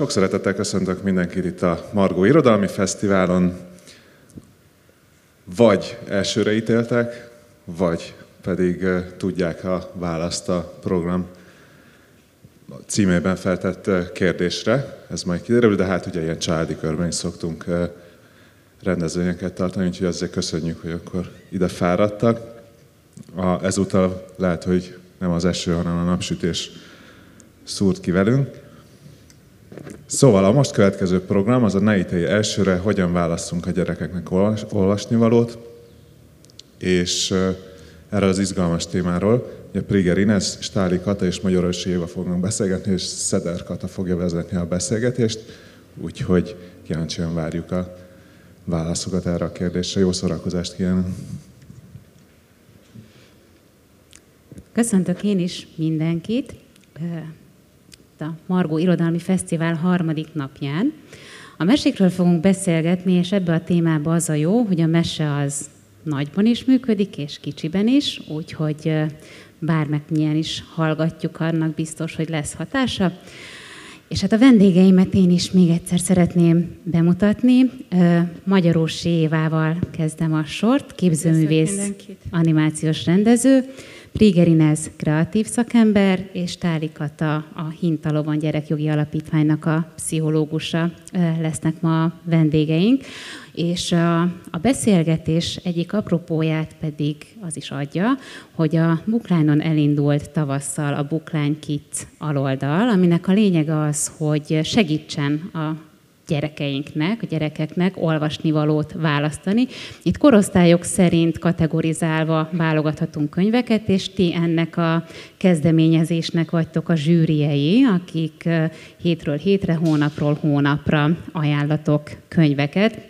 Sok szeretettel köszöntök mindenkit itt a Margó Irodalmi Fesztiválon. Vagy elsőre ítéltek, vagy pedig tudják a választ a program címében feltett kérdésre. Ez majd kiderül, de hát ugye ilyen családi körben is szoktunk rendezvényeket tartani, úgyhogy azért köszönjük, hogy akkor ide fáradtak. A, ezúttal lehet, hogy nem az eső, hanem a napsütés szúrt ki velünk. Szóval a most következő program az a Neitei elsőre, hogyan válaszunk a gyerekeknek olvas, olvasnivalót, és erről az izgalmas témáról ugye Priger Ines, Stáli Kata és Magyarorsi Éva fognak beszélgetni, és Szeder Kata fogja vezetni a beszélgetést, úgyhogy kíváncsian várjuk a válaszokat erre a kérdésre. Jó szórakozást kívánok! Köszöntök én is mindenkit a Margó Irodalmi Fesztivál harmadik napján. A mesékről fogunk beszélgetni, és ebbe a témába az a jó, hogy a mese az nagyban is működik, és kicsiben is, úgyhogy bármilyen is hallgatjuk, annak biztos, hogy lesz hatása. És hát a vendégeimet én is még egyszer szeretném bemutatni. Magyarósi Évával kezdem a sort, képzőművész, animációs rendező, Priger Inez kreatív szakember, és Táli Kata a Hintalovon Gyerekjogi Alapítványnak a pszichológusa lesznek ma a vendégeink. És a, a beszélgetés egyik apropóját pedig az is adja, hogy a Buklánon elindult tavasszal a Buklány Kit aloldal, aminek a lényege az, hogy segítsen a gyerekeinknek, a gyerekeknek olvasnivalót választani. Itt korosztályok szerint kategorizálva válogathatunk könyveket, és ti ennek a kezdeményezésnek vagytok a zsűriei, akik hétről hétre, hónapról hónapra ajánlatok könyveket.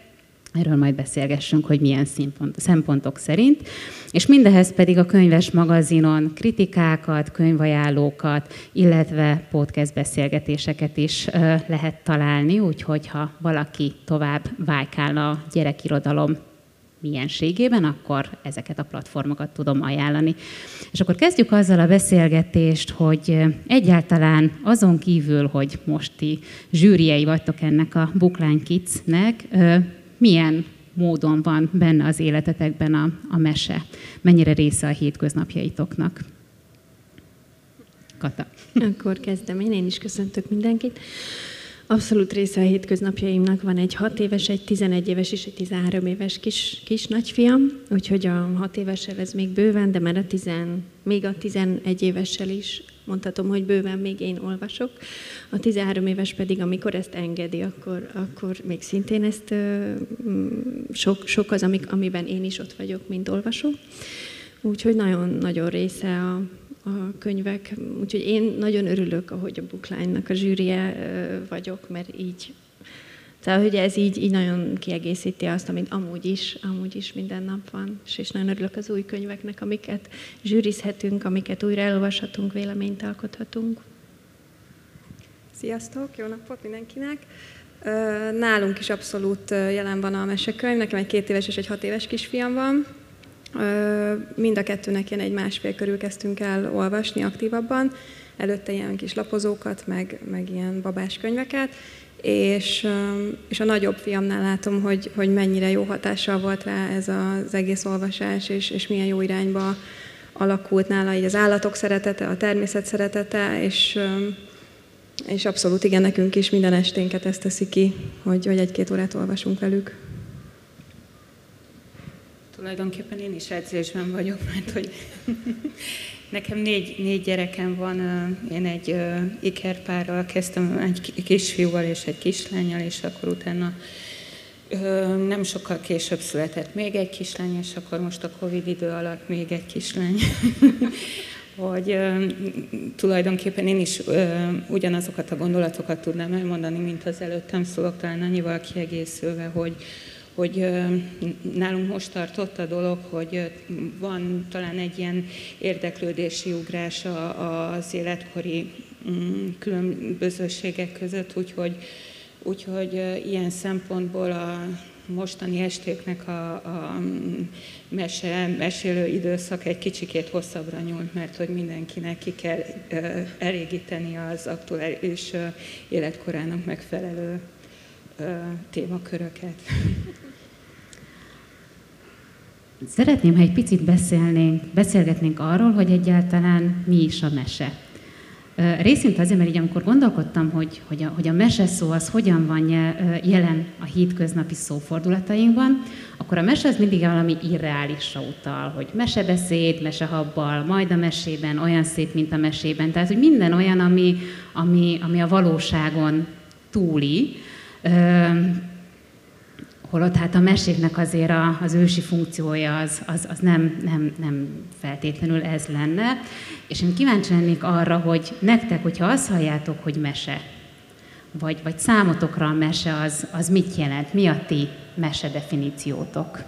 Erről majd beszélgessünk, hogy milyen színpont, szempontok szerint. És mindehez pedig a könyves magazinon kritikákat, könyvajánlókat, illetve podcast beszélgetéseket is lehet találni, úgyhogy ha valaki tovább vájkálna a gyerekirodalom mienségében, akkor ezeket a platformokat tudom ajánlani. És akkor kezdjük azzal a beszélgetést, hogy egyáltalán azon kívül, hogy most ti zsűriei vagytok ennek a Bookline Kids-nek, milyen módon van benne az életetekben a, a mese? Mennyire része a hétköznapjaitoknak? Kata. Akkor kezdem én, én is köszöntök mindenkit. Abszolút része a hétköznapjaimnak van egy 6 éves, egy 11 éves és egy 13 éves kis, kis nagyfiam, úgyhogy a 6 évessel ez még bőven, de már a 10, még a 11 évessel is mondhatom, hogy bőven még én olvasok. A 13 éves pedig, amikor ezt engedi, akkor, akkor még szintén ezt sok, sok az, amik, amiben én is ott vagyok, mint olvasó. Úgyhogy nagyon-nagyon része a, a könyvek. Úgyhogy én nagyon örülök, ahogy a Bookline-nak a zsűrie vagyok, mert így tehát, hogy ez így, így nagyon kiegészíti azt, amit amúgy is, amúgy is minden nap van. És, és nagyon örülök az új könyveknek, amiket zsűrizhetünk, amiket újra elolvashatunk, véleményt alkothatunk. Sziasztok, jó napot mindenkinek! Nálunk is abszolút jelen van a mesekönyv, nekem egy két éves és egy hat éves kisfiam van. Mind a kettőnek ilyen egy másfél körül kezdtünk el olvasni aktívabban, előtte ilyen kis lapozókat, meg, meg ilyen babás könyveket, és, és a nagyobb fiamnál látom, hogy, hogy mennyire jó hatással volt rá ez az egész olvasás, és, és milyen jó irányba alakult nála így az állatok szeretete, a természet szeretete, és, és abszolút igen, nekünk is minden esténket ezt teszi ki, hogy, hogy egy-két órát olvasunk velük. Tulajdonképpen én is edzésben vagyok, mert hogy Nekem négy, négy gyerekem van, én egy ikerpárral kezdtem, egy kisfiúval és egy kislányjal, és akkor utána nem sokkal később született még egy kislány, és akkor most a Covid idő alatt még egy kislány. hogy tulajdonképpen én is ugyanazokat a gondolatokat tudnám elmondani, mint az előttem szólok, talán annyival kiegészülve, hogy, hogy nálunk most tartott a dolog, hogy van talán egy ilyen érdeklődési ugrás az életkori mm, különbözőségek között, úgyhogy, úgyhogy ilyen szempontból a mostani estéknek a, a mese, mesélő időszak egy kicsikét hosszabbra nyúlt, mert hogy mindenkinek ki kell elégíteni az aktuális életkorának megfelelő témaköröket. Szeretném, ha egy picit beszélnénk, beszélgetnénk arról, hogy egyáltalán mi is a mese. Részint azért, mert így amikor gondolkodtam, hogy, hogy, a, hogy a mese szó az hogyan van jelen a hétköznapi szófordulatainkban, akkor a mese az mindig valami irreálisra utal, hogy mesebeszéd, mesehabbal, majd a mesében, olyan szép, mint a mesében. Tehát, hogy minden olyan, ami, ami, ami a valóságon túli, holott hát a meséknek azért a, az ősi funkciója az, az, az nem, nem, nem feltétlenül ez lenne. És én kíváncsi lennék arra, hogy nektek, hogyha azt halljátok, hogy mese, vagy, vagy számotokra a mese, az, az mit jelent? Mi a ti mese definíciótok?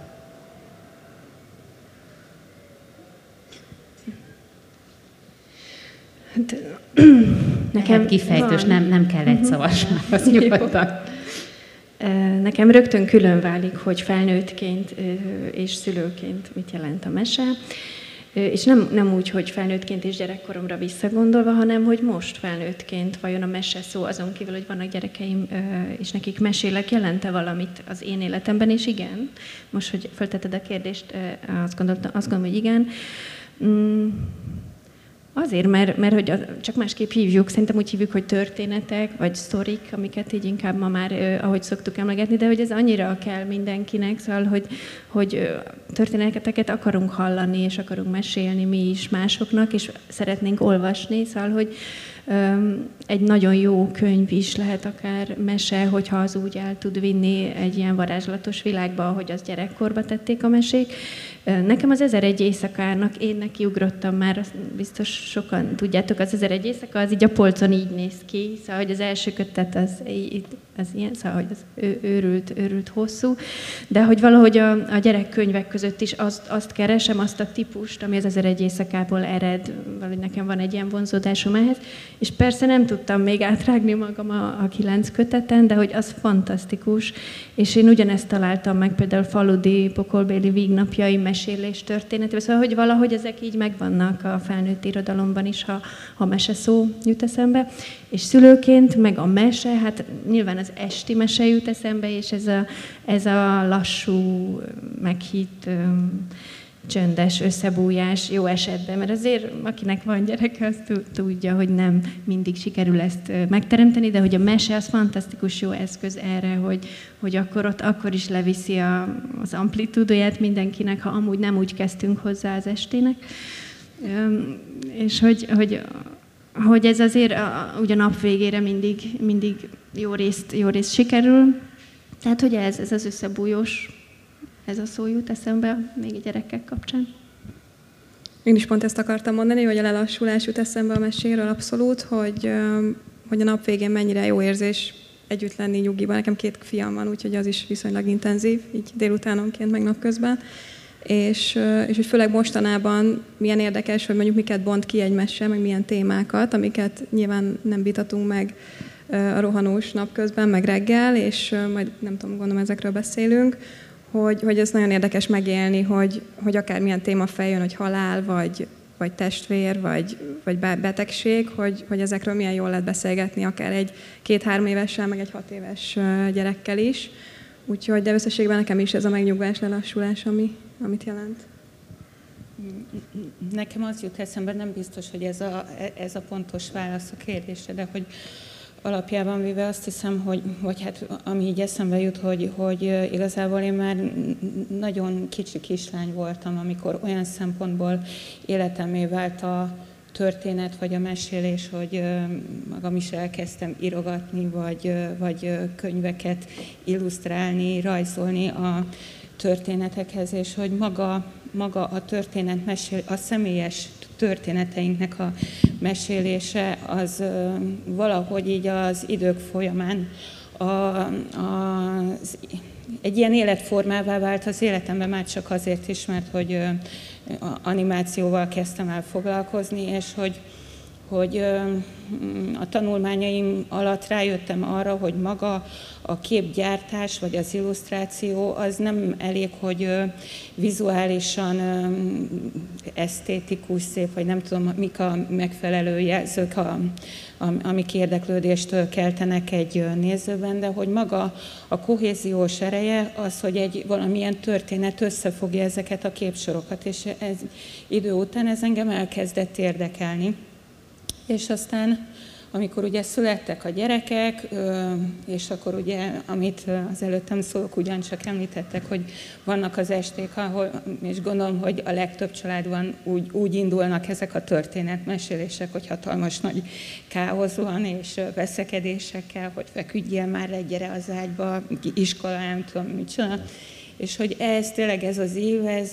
Hát, nekem kifejtős, nem, nem kell egy szavas, az nyugodtan. Nekem rögtön külön válik, hogy felnőttként és szülőként mit jelent a mese. És nem, nem úgy, hogy felnőttként és gyerekkoromra visszagondolva, hanem hogy most felnőttként vajon a mese szó, azon kívül, hogy vannak gyerekeim, és nekik mesélek, jelente valamit az én életemben, és igen. Most, hogy feltetted a kérdést, azt, gondoltam, azt gondolom, hogy igen. Azért, mert, mert hogy csak másképp hívjuk, szerintem úgy hívjuk, hogy történetek, vagy sztorik, amiket így inkább ma már, ahogy szoktuk emlegetni, de hogy ez annyira kell mindenkinek, szóval, hogy, hogy történeteket akarunk hallani, és akarunk mesélni mi is másoknak, és szeretnénk olvasni, szóval, hogy egy nagyon jó könyv is lehet akár mese, hogyha az úgy el tud vinni egy ilyen varázslatos világba, ahogy az gyerekkorba tették a mesék. Nekem az 1001 éjszakának, én neki ugrottam már, azt biztos sokan tudjátok, az 1001 éjszaka, az így a polcon így néz ki, szóval, hogy az első kötet az, az ilyen, szóval, hogy az őrült, őrült hosszú, de hogy valahogy a, a gyerekkönyvek között is azt, azt keresem, azt a típust, ami az 1001 éjszakából ered, valahogy nekem van egy ilyen vonzódásom ehhez, és persze nem tudtam még átrágni magam a, a kilenc köteten, de hogy az fantasztikus, és én ugyanezt találtam meg például Faludi Pokolbéli vígnapjai mesélés történetében, szóval hogy valahogy ezek így megvannak a felnőtt irodalomban is, ha, ha mese szó jut eszembe, és szülőként meg a mese, hát nyilván az esti mese jut eszembe, és ez a, ez a lassú, meghitt, csöndes összebújás jó esetben, mert azért akinek van gyereke, az tudja, hogy nem mindig sikerül ezt megteremteni, de hogy a mese az fantasztikus jó eszköz erre, hogy, hogy akkor ott akkor is leviszi a, az amplitúdóját mindenkinek, ha amúgy nem úgy kezdtünk hozzá az estének. És hogy, hogy, hogy ez azért ugye a nap végére mindig, mindig jó, részt, jó részt sikerül. Tehát, hogy ez, ez az összebújós ez a szó jut eszembe még a gyerekek kapcsán. Én is pont ezt akartam mondani, hogy a lelassulás jut eszembe a meséről abszolút, hogy, hogy a nap végén mennyire jó érzés együtt lenni nyugiban. Nekem két fiam van, úgyhogy az is viszonylag intenzív, így délutánonként, meg napközben. És, és hogy főleg mostanában milyen érdekes, hogy mondjuk miket bont ki egy mese, meg milyen témákat, amiket nyilván nem vitatunk meg a rohanós napközben, meg reggel, és majd nem tudom, gondolom ezekről beszélünk, hogy, hogy ez nagyon érdekes megélni, hogy, hogy akármilyen téma feljön, hogy halál, vagy, vagy testvér, vagy, vagy betegség, hogy, hogy ezekről milyen jól lehet beszélgetni, akár egy két-három évessel, meg egy hat éves gyerekkel is. Úgyhogy, de összességben nekem is ez a megnyugvás, lelassulás, ami, amit jelent. Nekem az jut eszembe, nem biztos, hogy ez a, ez a pontos válasz a kérdésre, de hogy alapjában véve azt hiszem, hogy, vagy hát ami így eszembe jut, hogy, hogy igazából én már nagyon kicsi kislány voltam, amikor olyan szempontból életemé vált a történet, vagy a mesélés, hogy magam is elkezdtem írogatni, vagy, vagy könyveket illusztrálni, rajzolni a történetekhez, és hogy maga, maga a történet mesél, a személyes történeteinknek a mesélése az valahogy így az idők folyamán a, a, egy ilyen életformává vált az életemben már csak azért is, mert hogy animációval kezdtem el foglalkozni, és hogy hogy a tanulmányaim alatt rájöttem arra, hogy maga a képgyártás vagy az illusztráció az nem elég, hogy vizuálisan esztétikus, szép, vagy nem tudom, mik a megfelelő jelzők, a, amik érdeklődést keltenek egy nézőben, de hogy maga a kohéziós ereje az, hogy egy valamilyen történet összefogja ezeket a képsorokat, és ez idő után ez engem elkezdett érdekelni. És aztán amikor ugye születtek a gyerekek, és akkor ugye, amit az előttem szólók ugyancsak említettek, hogy vannak az esték, ahol, és gondolom, hogy a legtöbb családban úgy, úgy indulnak ezek a történetmesélések, hogy hatalmas nagy káosz van, és veszekedésekkel, hogy feküdjél már le, gyere az ágyba, iskola, nem tudom micsoda, és hogy ez tényleg ez az év, ez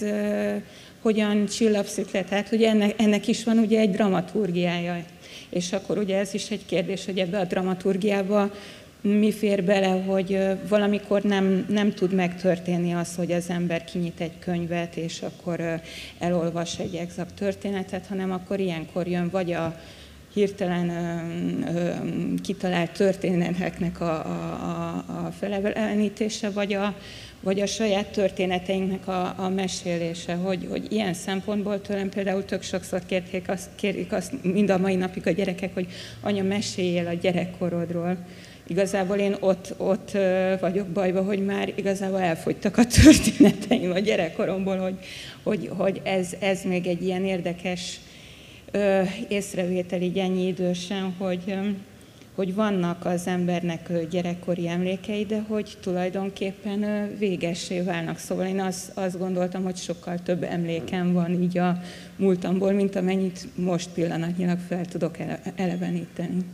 hogyan csillapszik le, tehát hogy ennek, ennek is van ugye egy dramaturgiája, és akkor ugye ez is egy kérdés, hogy ebbe a dramaturgiába mi fér bele, hogy valamikor nem, nem tud megtörténni az, hogy az ember kinyit egy könyvet, és akkor elolvas egy exakt történetet, hanem akkor ilyenkor jön vagy a hirtelen ö, ö, kitalált történeteknek a, a, a felelenítése, vagy a, vagy a saját történeteinknek a, a mesélése, hogy, hogy ilyen szempontból tőlem például tök sokszor kérték azt, kérik azt mind a mai napig a gyerekek, hogy anya, meséljél a gyerekkorodról. Igazából én ott, ott vagyok bajba, hogy már igazából elfogytak a történeteim a gyerekkoromból, hogy, hogy, hogy ez, ez még egy ilyen érdekes ö, észrevételi ennyi idősen, hogy, hogy vannak az embernek gyerekkori emlékei, de hogy tulajdonképpen végessé válnak. Szóval én azt, azt gondoltam, hogy sokkal több emlékem van így a múltamból, mint amennyit most pillanatnyilag fel tudok eleveníteni.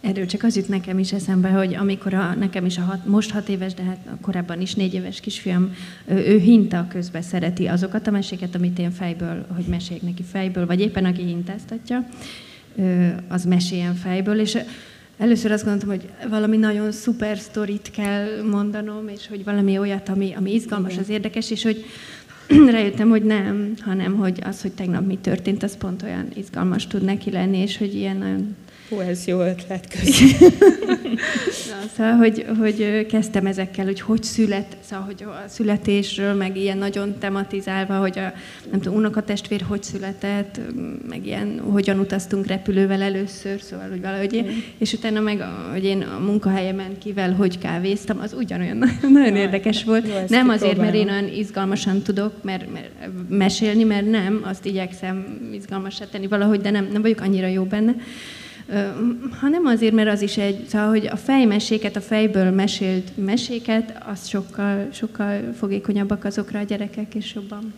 Erről csak az jut nekem is eszembe, hogy amikor a, nekem is a hat, most hat éves, de hát korábban is négy éves kisfiam, ő hinta közben szereti azokat a meséket, amit én fejből, hogy meséljek neki fejből, vagy éppen aki hintáztatja az meséljen fejből, és először azt gondoltam, hogy valami nagyon szuper sztorit kell mondanom, és hogy valami olyat, ami, ami izgalmas, Igen. az érdekes, és hogy rájöttem, hogy nem, hanem hogy az, hogy tegnap mi történt, az pont olyan izgalmas tud neki lenni, és hogy ilyen nagyon Hú, ez jó ötlet, köszönöm. Na, szóval, hogy, hogy kezdtem ezekkel, hogy hogy szület, szóval, hogy a születésről, meg ilyen nagyon tematizálva, hogy a, nem tudom, unokatestvér hogy született, meg ilyen, hogyan utaztunk repülővel először, szóval, hogy valahogy, mm. és utána meg, hogy én a munkahelyemen kivel hogy kávéztam, az ugyanolyan nagyon ja, érdekes volt. Jó, nem azért, mert én olyan izgalmasan tudok, mert, mert mesélni, mert nem, azt igyekszem izgalmasá tenni valahogy, de nem, nem vagyok annyira jó benne hanem azért, mert az is egy, szóval, hogy a fejmeséket, a fejből mesélt meséket, az sokkal, sokkal fogékonyabbak azokra a gyerekek, és jobban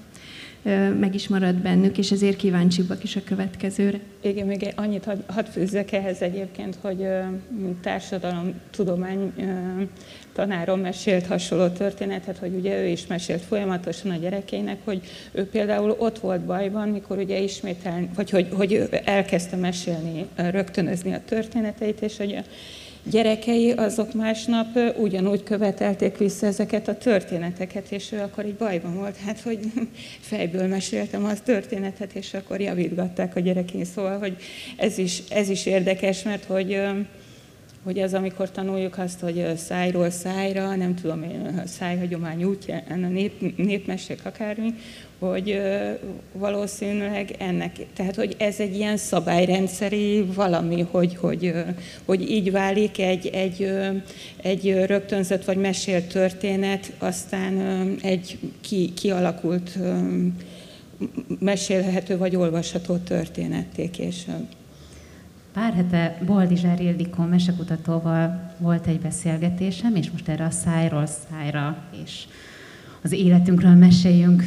meg is marad bennük, és ezért kíváncsibbak is a következőre. Igen, még annyit hadd had fűzzek ehhez egyébként, hogy társadalomtudomány tanárom mesélt hasonló történetet, hogy ugye ő is mesélt folyamatosan a gyerekeinek, hogy ő például ott volt bajban, mikor ugye ismétel, vagy hogy, hogy elkezdte mesélni, rögtönözni a történeteit, és hogy gyerekei azok másnap ugyanúgy követelték vissza ezeket a történeteket, és ő akkor így bajban volt, hát hogy fejből meséltem az történetet, és akkor javítgatták a gyerekén. Szóval, hogy ez is, ez is érdekes, mert hogy hogy ez amikor tanuljuk azt, hogy szájról szájra, nem tudom én, szájhagyomány útja, a nép, népmesék akármi, hogy valószínűleg ennek, tehát hogy ez egy ilyen szabályrendszeri valami, hogy, hogy, hogy így válik egy, egy, egy rögtönzött vagy mesélt történet, aztán egy ki, kialakult mesélhető vagy olvasható történetté később. Pár hete Baldizsár Ildikó mesekutatóval volt egy beszélgetésem, és most erre a szájról szájra és az életünkről meséljünk.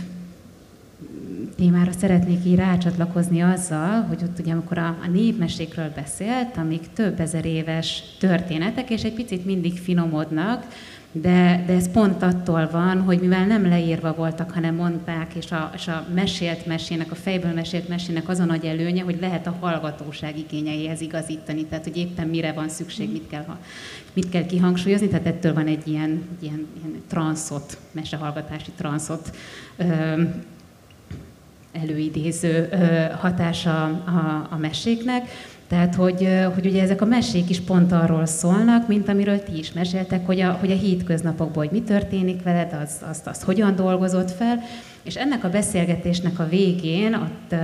Témára szeretnék így rácsatlakozni azzal, hogy ott ugye amikor a, a népmesékről beszélt, amik több ezer éves történetek, és egy picit mindig finomodnak, de, de ez pont attól van, hogy mivel nem leírva voltak, hanem mondták, és a, és a mesélt mesének, a fejből mesélt mesének az a nagy előnye, hogy lehet a hallgatóság igényeihez igazítani, tehát hogy éppen mire van szükség, mit kell, mit kell kihangsúlyozni, tehát ettől van egy ilyen, ilyen, ilyen transzot, mesehallgatási transzot előidéző hatása a, a meséknek. Tehát, hogy, hogy ugye ezek a mesék is pont arról szólnak, mint amiről ti is meséltek, hogy a, hogy a hétköznapokban, hogy mi történik veled, az, azt, azt hogyan dolgozott fel. És ennek a beszélgetésnek a végén ott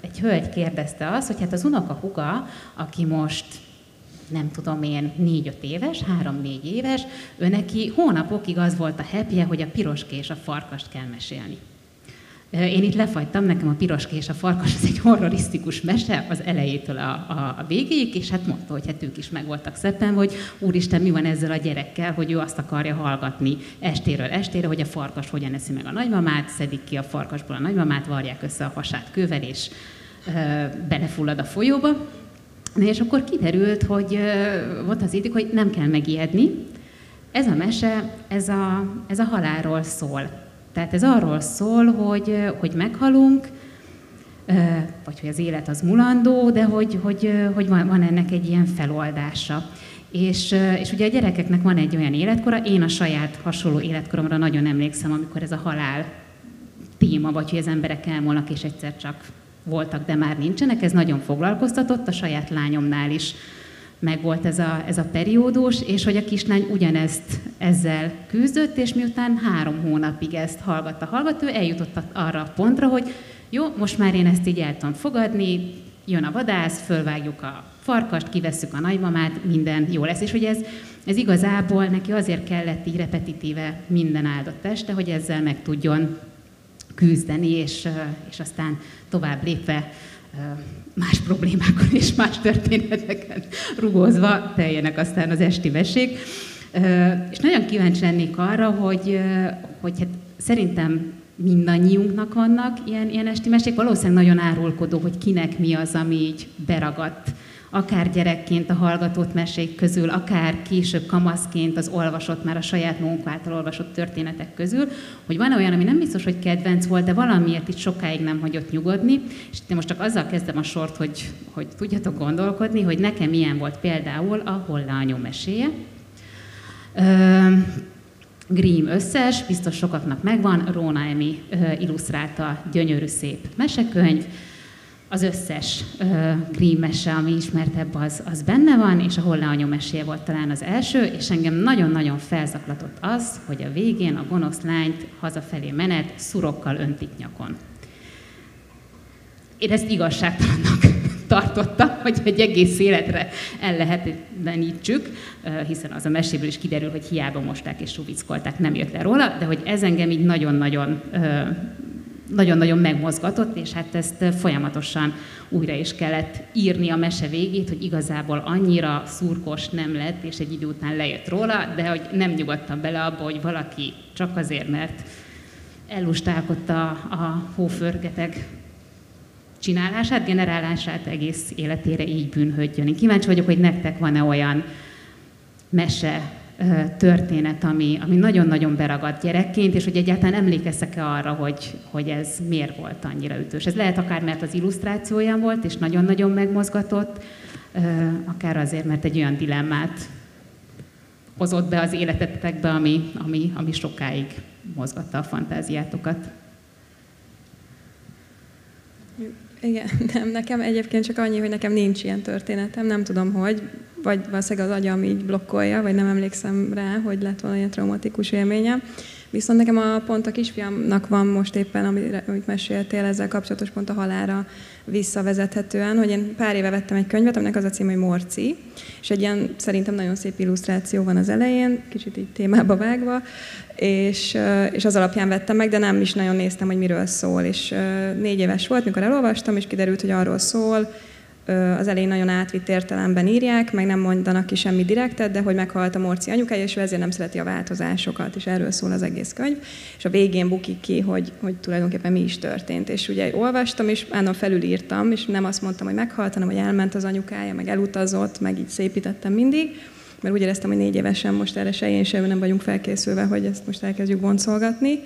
egy hölgy kérdezte azt, hogy hát az unoka huga, aki most nem tudom én, négy-öt éves, három-négy éves, ő neki hónapokig az volt a happy hogy a piroské és a farkast kell mesélni. Én itt lefagytam, nekem a piroské és a farkas ez egy horrorisztikus mese az elejétől a, a, a végéig, és hát mondta, hogy hát ők is meg voltak szépen, hogy úristen, mi van ezzel a gyerekkel, hogy ő azt akarja hallgatni estéről estére, hogy a farkas hogyan eszi meg a nagymamát, szedik ki a farkasból a nagymamát, varják össze a hasát kővel, és ö, belefullad a folyóba. Na és akkor kiderült, hogy ö, volt az idők, hogy nem kell megijedni, ez a mese, ez a, ez a halálról szól tehát ez arról szól, hogy, hogy meghalunk, vagy hogy az élet az mulandó, de hogy, hogy, hogy van, van ennek egy ilyen feloldása. És, és ugye a gyerekeknek van egy olyan életkora, én a saját hasonló életkoromra nagyon emlékszem, amikor ez a halál téma, vagy hogy az emberek elmúlnak, és egyszer csak voltak, de már nincsenek, ez nagyon foglalkoztatott, a saját lányomnál is megvolt ez a, ez a periódus, és hogy a kislány ugyanezt ezzel küzdött, és miután három hónapig ezt hallgatta, hallgató, eljutott arra a pontra, hogy jó, most már én ezt így el tudom fogadni, jön a vadász, fölvágjuk a farkast, kivesszük a nagymamát, minden jó lesz. És hogy ez, ez igazából neki azért kellett így repetitíve minden áldott este, hogy ezzel meg tudjon küzdeni, és, és aztán tovább lépve más problémákon és más történeteken rugózva teljenek aztán az esti mesék. És nagyon kíváncsi lennék arra, hogy, hogy hát szerintem mindannyiunknak vannak ilyen, ilyen esti mesék. Valószínűleg nagyon árulkodó, hogy kinek mi az, ami így beragadt akár gyerekként a hallgatott mesék közül, akár később kamaszként az olvasott, már a saját magunk által olvasott történetek közül, hogy van olyan, ami nem biztos, hogy kedvenc volt, de valamiért itt sokáig nem hagyott nyugodni, és itt most csak azzal kezdem a sort, hogy, hogy tudjatok gondolkodni, hogy nekem ilyen volt például a Holla meséje. Grimm összes, biztos sokaknak megvan, Róna Emi illusztrálta gyönyörű szép mesekönyv, az összes uh, Grimm mese, ami ismertebb, az, az benne van, és a Hollá anyu meséje volt talán az első, és engem nagyon-nagyon felzaklatott az, hogy a végén a gonosz lányt hazafelé menet szurokkal öntik nyakon. Én ezt igazságtalannak tartottam, hogy egy egész életre el lehetetlenítsük, hiszen az a meséből is kiderül, hogy hiába mosták és suvickolták, nem jött le róla, de hogy ez engem így nagyon-nagyon nagyon-nagyon megmozgatott, és hát ezt folyamatosan újra is kellett írni a mese végét, hogy igazából annyira szurkos nem lett, és egy idő után lejött róla, de hogy nem nyugodtam bele abba, hogy valaki csak azért, mert ellustálkodta a hóförgeteg csinálását, generálását egész életére így bűnhődjön. Én kíváncsi vagyok, hogy nektek van-e olyan mese, történet, ami, ami nagyon-nagyon beragadt gyerekként, és hogy egyáltalán emlékeztek-e arra, hogy, hogy ez miért volt annyira ütős. Ez lehet akár, mert az illusztrációján volt, és nagyon-nagyon megmozgatott, akár azért, mert egy olyan dilemmát hozott be az életetekbe, ami, ami, ami sokáig mozgatta a fantáziátokat. Igen, nem, nekem egyébként csak annyi, hogy nekem nincs ilyen történetem, nem tudom, hogy, vagy valószínűleg az agyam így blokkolja, vagy nem emlékszem rá, hogy lett volna ilyen traumatikus élményem. Viszont nekem a pont a kisfiamnak van most éppen, amit meséltél, ezzel kapcsolatos pont a halára visszavezethetően, hogy én pár éve vettem egy könyvet, aminek az a cím, hogy Morci, és egy ilyen szerintem nagyon szép illusztráció van az elején, kicsit így témába vágva, és, és az alapján vettem meg, de nem is nagyon néztem, hogy miről szól. És négy éves volt, mikor elolvastam, és kiderült, hogy arról szól, az elején nagyon átvitt értelemben írják, meg nem mondanak ki semmi direktet, de hogy meghalt a Morci anyukája, és ő ezért nem szereti a változásokat, és erről szól az egész könyv. És a végén bukik ki, hogy, hogy tulajdonképpen mi is történt. És ugye olvastam, és állandóan felülírtam, és nem azt mondtam, hogy meghalt, hanem hogy elment az anyukája, meg elutazott, meg így szépítettem mindig mert úgy éreztem, hogy négy évesen most erre se én sem nem vagyunk felkészülve, hogy ezt most elkezdjük boncolgatni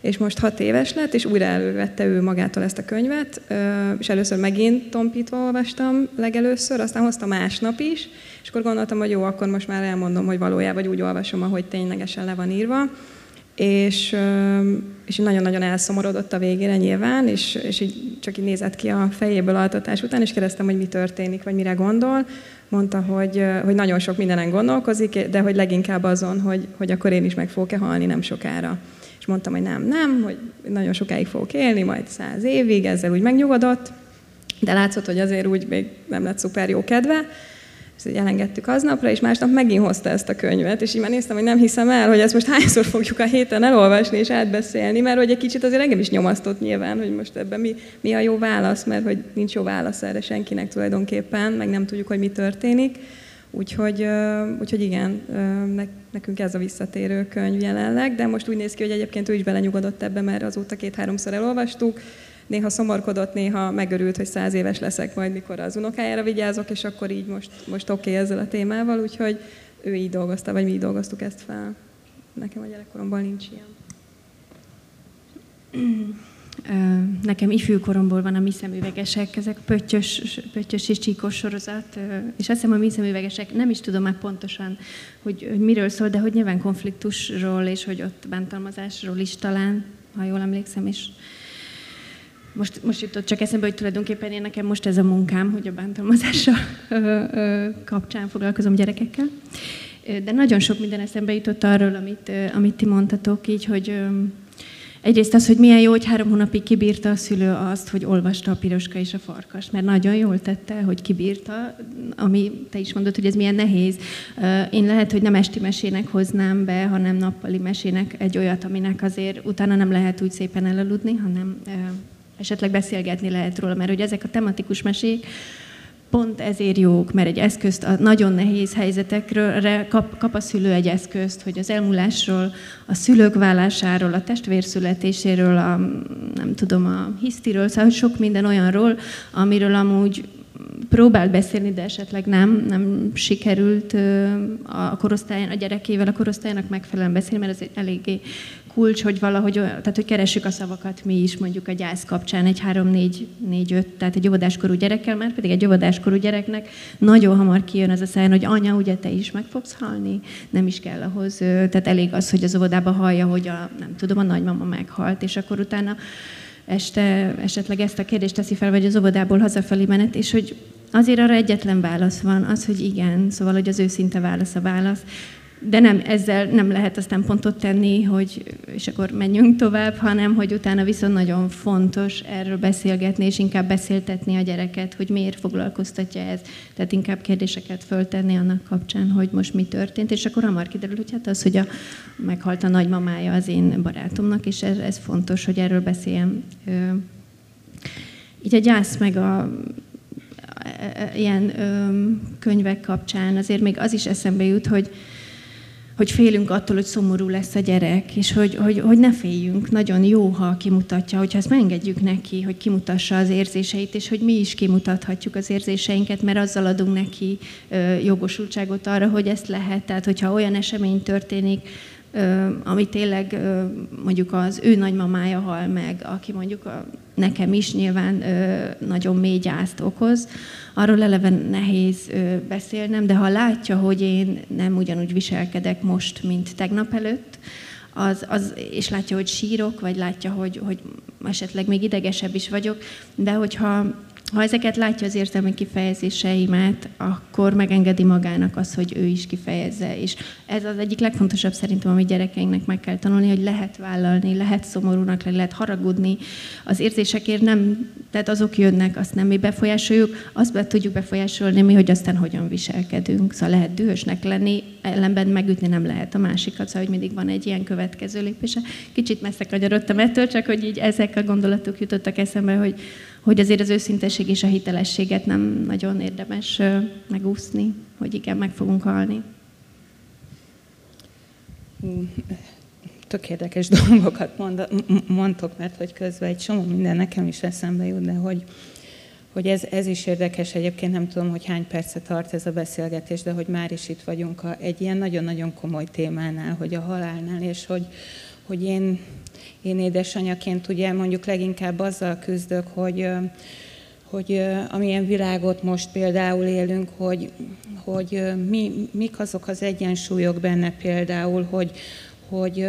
és most hat éves lett, és újra elővette ő magától ezt a könyvet, és először megint tompítva olvastam legelőször, aztán hoztam másnap is, és akkor gondoltam, hogy jó, akkor most már elmondom, hogy valójában úgy olvasom, ahogy ténylegesen le van írva. és, és nagyon-nagyon elszomorodott a végére nyilván, és, és így csak így nézett ki a fejéből altatás után, és kérdeztem, hogy mi történik, vagy mire gondol. Mondta, hogy, hogy nagyon sok mindenen gondolkozik, de hogy leginkább azon, hogy, hogy akkor én is meg fogok-e halni nem sokára. És mondtam, hogy nem, nem, hogy nagyon sokáig fogok élni, majd száz évig, ezzel úgy megnyugodott, de látszott, hogy azért úgy még nem lett szuper jó kedve, és így elengedtük aznapra, és másnap megint hozta ezt a könyvet, és így már néztem, hogy nem hiszem el, hogy ezt most hányszor fogjuk a héten elolvasni és átbeszélni, mert hogy egy kicsit azért engem is nyomasztott nyilván, hogy most ebben mi, mi a jó válasz, mert hogy nincs jó válasz erre senkinek tulajdonképpen, meg nem tudjuk, hogy mi történik. Úgyhogy, úgyhogy igen, nekünk ez a visszatérő könyv jelenleg, de most úgy néz ki, hogy egyébként ő is belenyugodott ebbe, mert azóta két-háromszor elolvastuk, néha szomorkodott, néha megörült, hogy száz éves leszek majd, mikor az unokájára vigyázok, és akkor így most, most oké okay ezzel a témával, úgyhogy ő így dolgozta, vagy mi így dolgoztuk ezt fel. Nekem a gyerekkoromban nincs ilyen. Nekem ifjúkoromból van a mi szemüvegesek, ezek pöttyös, pöttyös és csíkos sorozat, és azt hiszem a mi szemüvegesek, nem is tudom már pontosan, hogy, hogy miről szól, de hogy nyilván konfliktusról, és hogy ott bántalmazásról is talán, ha jól emlékszem, és most, most jutott csak eszembe, hogy tulajdonképpen én nekem most ez a munkám, hogy a bántalmazással kapcsán foglalkozom gyerekekkel. De nagyon sok minden eszembe jutott arról, amit, amit ti mondtatok, így, hogy egyrészt az, hogy milyen jó, hogy három hónapig kibírta a szülő azt, hogy olvasta a piroska és a farkas, mert nagyon jól tette, hogy kibírta, ami te is mondod, hogy ez milyen nehéz. Én lehet, hogy nem esti mesének hoznám be, hanem nappali mesének egy olyat, aminek azért utána nem lehet úgy szépen elaludni, hanem esetleg beszélgetni lehet róla, mert hogy ezek a tematikus mesék pont ezért jók, mert egy eszközt a nagyon nehéz helyzetekről kap, kap a szülő egy eszközt, hogy az elmúlásról, a szülők vállásáról, a testvér születéséről, a, nem tudom, a hisztiről, szóval sok minden olyanról, amiről amúgy próbált beszélni, de esetleg nem, nem sikerült a korosztályán, a gyerekével a korosztályának megfelelően beszélni, mert ez egy eléggé kulcs, hogy valahogy, tehát hogy keressük a szavakat mi is, mondjuk a gyász kapcsán egy 3-4-5, tehát egy óvodáskorú gyerekkel, mert pedig egy óvodáskorú gyereknek nagyon hamar kijön az a száján, hogy anya, ugye te is meg fogsz halni, nem is kell ahhoz, tehát elég az, hogy az óvodába hallja, hogy a, nem tudom, a nagymama meghalt, és akkor utána este esetleg ezt a kérdést teszi fel, vagy az óvodából hazafelé menet, és hogy azért arra egyetlen válasz van, az, hogy igen, szóval, hogy az őszinte válasz a válasz de nem, ezzel nem lehet aztán pontot tenni, hogy és akkor menjünk tovább, hanem hogy utána viszont nagyon fontos erről beszélgetni, és inkább beszéltetni a gyereket, hogy miért foglalkoztatja ez. Tehát inkább kérdéseket föltenni annak kapcsán, hogy most mi történt, és akkor hamar kiderül, hogy hát az, hogy a, meghalt a nagymamája az én barátomnak, és ez, ez fontos, hogy erről beszéljem. Így a gyász meg a ilyen könyvek kapcsán azért még az is eszembe jut, hogy hogy félünk attól, hogy szomorú lesz a gyerek, és hogy, hogy, hogy ne féljünk. Nagyon jó, ha kimutatja, hogyha ezt megengedjük neki, hogy kimutassa az érzéseit, és hogy mi is kimutathatjuk az érzéseinket, mert azzal adunk neki jogosultságot arra, hogy ezt lehet. Tehát, hogyha olyan esemény történik, ami tényleg mondjuk az ő nagymamája hal meg, aki mondjuk a, nekem is nyilván nagyon mély gyászt okoz, arról eleve nehéz beszélnem, de ha látja, hogy én nem ugyanúgy viselkedek most, mint tegnap előtt, az, az, és látja, hogy sírok, vagy látja, hogy, hogy esetleg még idegesebb is vagyok, de hogyha ha ezeket látja az érzelmi kifejezéseimet, akkor megengedi magának az, hogy ő is kifejezze. És ez az egyik legfontosabb szerintem, amit gyerekeinknek meg kell tanulni, hogy lehet vállalni, lehet szomorúnak, lehet haragudni. Az érzésekért nem, tehát azok jönnek, azt nem mi befolyásoljuk, azt be tudjuk befolyásolni mi, hogy aztán hogyan viselkedünk. Szóval lehet dühösnek lenni, ellenben megütni nem lehet a másikat, szóval hogy mindig van egy ilyen következő lépése. Kicsit messze kanyarodtam ettől, csak hogy így ezek a gondolatok jutottak eszembe, hogy hogy azért az őszintesség és a hitelességet nem nagyon érdemes megúszni, hogy igen, meg fogunk halni. Tök érdekes dolgokat mond, mondtok, mert hogy közben egy csomó minden nekem is eszembe jut, de hogy, hogy ez, ez is érdekes egyébként, nem tudom, hogy hány percet tart ez a beszélgetés, de hogy már is itt vagyunk a, egy ilyen nagyon-nagyon komoly témánál, hogy a halálnál, és hogy, hogy én én édesanyaként ugye mondjuk leginkább azzal küzdök, hogy, hogy amilyen világot most például élünk, hogy, hogy mi, mik azok az egyensúlyok benne például, hogy, hogy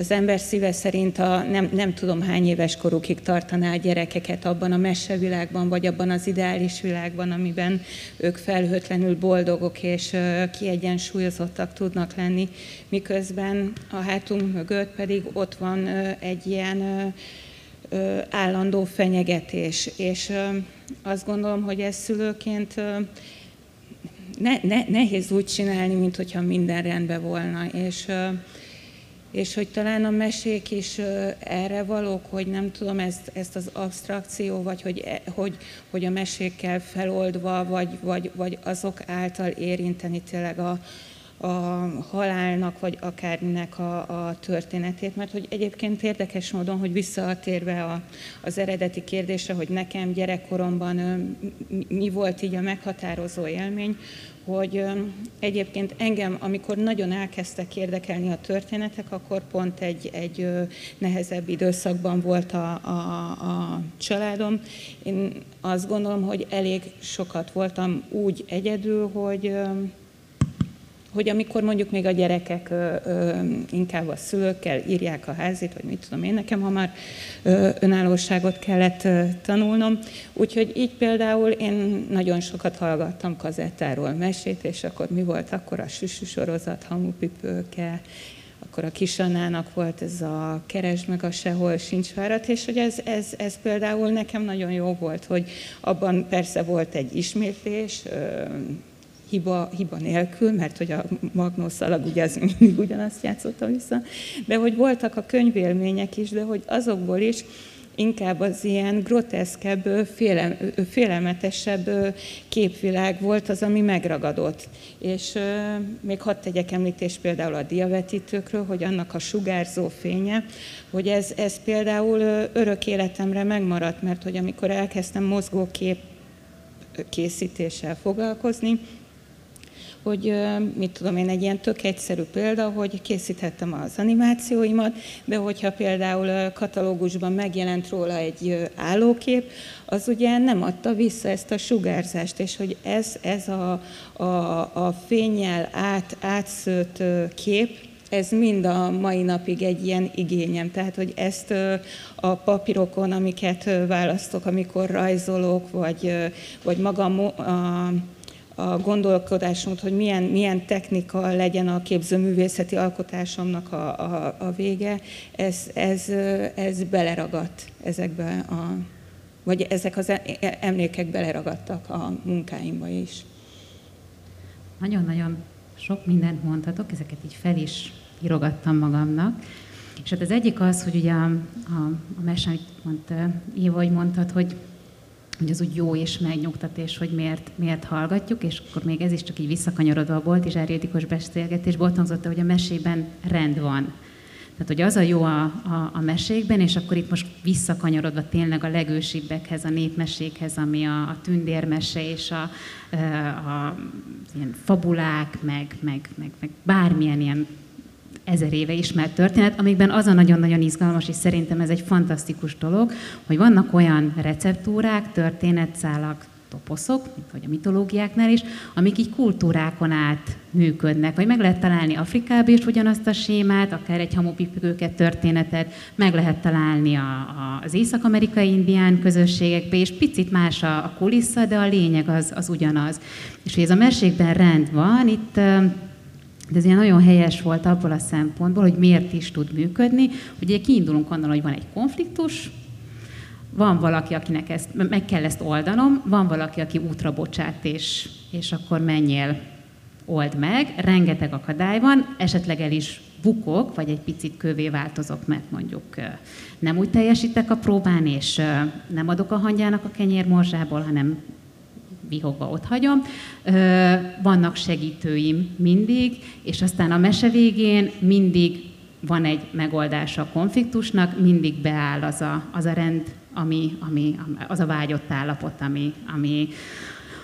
az ember szíve szerint a nem, nem tudom hány éves korukig tartaná a gyerekeket abban a mesevilágban, vagy abban az ideális világban, amiben ők felhőtlenül boldogok és kiegyensúlyozottak tudnak lenni, miközben a hátunk mögött pedig ott van egy ilyen állandó fenyegetés. És azt gondolom, hogy ez szülőként ne, ne, nehéz úgy csinálni, mint hogyha minden rendben volna. És, és hogy talán a mesék is erre valók, hogy nem tudom, ezt, ezt az abstrakció, vagy hogy, e, hogy, hogy a mesékkel feloldva, vagy, vagy, vagy azok által érinteni tényleg a, a halálnak, vagy akárminek a, a történetét, mert hogy egyébként érdekes módon, hogy visszatérve a, az eredeti kérdésre, hogy nekem gyerekkoromban mi volt így a meghatározó élmény, hogy egyébként engem, amikor nagyon elkezdtek érdekelni a történetek, akkor pont egy, egy nehezebb időszakban volt a, a, a családom. Én azt gondolom, hogy elég sokat voltam úgy egyedül, hogy hogy amikor mondjuk még a gyerekek ö, ö, inkább a szülőkkel írják a házit, vagy mit tudom én, nekem hamar ö, önállóságot kellett ö, tanulnom. Úgyhogy így például én nagyon sokat hallgattam kazettáról mesét, és akkor mi volt akkor a süsű sorozat, hamupipőke, akkor a kisanának volt ez a keresd meg a sehol sincs várat, és hogy ez, ez, ez például nekem nagyon jó volt, hogy abban persze volt egy ismétlés, hiba, hiba nélkül, mert hogy a magnószalag ugye az mindig ugyanazt játszotta vissza, de hogy voltak a könyvélmények is, de hogy azokból is inkább az ilyen groteszkebb, félem, félelmetesebb képvilág volt az, ami megragadott. És még hadd tegyek említést például a diavetítőkről, hogy annak a sugárzó fénye, hogy ez, ez például örök életemre megmaradt, mert hogy amikor elkezdtem mozgókép készítéssel foglalkozni, hogy mit tudom én, egy ilyen tök egyszerű példa, hogy készíthettem az animációimat, de hogyha például katalógusban megjelent róla egy állókép, az ugye nem adta vissza ezt a sugárzást, és hogy ez, ez a, a, a fényjel át, átszőtt kép, ez mind a mai napig egy ilyen igényem. Tehát, hogy ezt a papírokon, amiket választok, amikor rajzolok, vagy, vagy magam a, a gondolkodásomot, hogy milyen, milyen technika legyen a képzőművészeti alkotásomnak a, a, a vége, ez, ez, ez beleragadt ezekbe a, vagy ezek az emlékek beleragadtak a munkáimba is. Nagyon-nagyon sok mindent mondhatok, ezeket így fel is írogattam magamnak. És hát az egyik az, hogy ugye a, a, a mese, amit mondta, Éva, hogy mondtad, hogy hogy az úgy jó és megnyugtat, és hogy miért, miért hallgatjuk, és akkor még ez is csak így visszakanyarodva a Bolt és Erjedikos beszélgetésből ott hangzott, hogy a mesében rend van. Tehát, hogy az a jó a, a, a mesékben, és akkor itt most visszakanyarodva tényleg a legősibbekhez, a népmesékhez, ami a, a tündérmese és a, a, a ilyen fabulák, meg, meg, meg, meg bármilyen ilyen ezer éve ismert történet, amikben az a nagyon-nagyon izgalmas, és szerintem ez egy fantasztikus dolog, hogy vannak olyan receptúrák, történetszálak, toposzok, mint hogy a mitológiáknál is, amik így kultúrákon át működnek, vagy meg lehet találni Afrikában is ugyanazt a sémát, akár egy hamupipőket történetet, meg lehet találni a, a, az észak-amerikai indián közösségekbe, és picit más a, a kulissza, de a lényeg az, az ugyanaz. És hogy ez a mesékben rend van, itt de ez ilyen nagyon helyes volt abból a szempontból, hogy miért is tud működni. Ugye kiindulunk onnan, hogy van egy konfliktus, van valaki, akinek ezt, meg kell ezt oldanom, van valaki, aki útra bocsát, és, és akkor menjél, old meg, rengeteg akadály van, esetleg el is bukok, vagy egy picit kövé változok, mert mondjuk nem úgy teljesítek a próbán, és nem adok a hangyának a kenyérmorzsából, hanem vihogva ott hagyom. Vannak segítőim mindig, és aztán a mese végén mindig van egy megoldása a konfliktusnak, mindig beáll az a, az a rend, ami, ami, az a vágyott állapot, ami, ami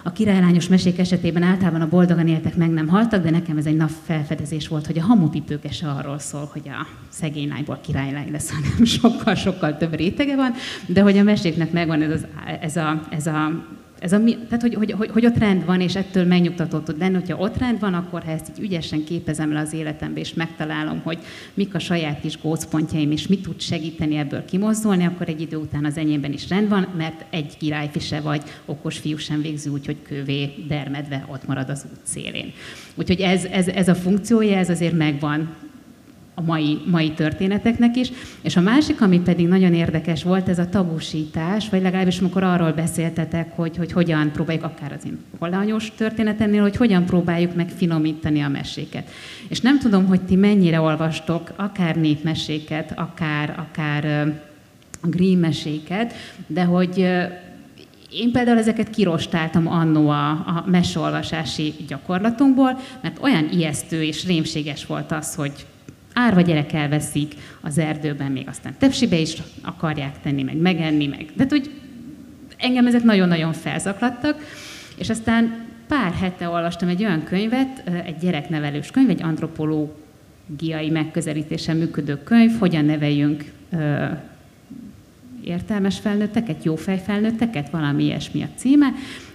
a királylányos mesék esetében általában a boldogan éltek meg nem haltak, de nekem ez egy nap felfedezés volt, hogy a hamupipőke se arról szól, hogy a szegény lányból királylány lesz, hanem sokkal-sokkal több rétege van, de hogy a meséknek megvan ez, az, ez, a, ez a ez a, tehát, hogy, hogy, hogy, hogy ott rend van, és ettől megnyugtató tud lenni, hogyha ott rend van, akkor ha ezt így ügyesen képezem le az életembe, és megtalálom, hogy mik a saját kis gócpontjaim, és mit tud segíteni ebből kimozdulni, akkor egy idő után az enyémben is rend van, mert egy királyfi se vagy, okos fiú sem végzi úgy, hogy kövé dermedve ott marad az út szélén. Úgyhogy ez, ez, ez a funkciója, ez azért megvan a mai, mai történeteknek is. És a másik, ami pedig nagyon érdekes volt, ez a tabusítás, vagy legalábbis amikor arról beszéltetek, hogy, hogy hogyan próbáljuk, akár az én hollányos történetemnél, hogy hogyan próbáljuk meg finomítani a meséket. És nem tudom, hogy ti mennyire olvastok akár népmeséket, akár, akár Grimm meséket, de hogy én például ezeket kirostáltam annó a, a mesolvasási gyakorlatunkból, mert olyan ijesztő és rémséges volt az, hogy árva gyerek elveszik az erdőben, még aztán tepsibe is akarják tenni, meg megenni, meg. De hogy engem ezek nagyon-nagyon felzaklattak, és aztán pár hete olvastam egy olyan könyvet, egy gyereknevelős könyv, egy antropológiai megközelítésen működő könyv, hogyan neveljünk értelmes felnőtteket, jó fejfelnőtteket, valami ilyesmi a címe,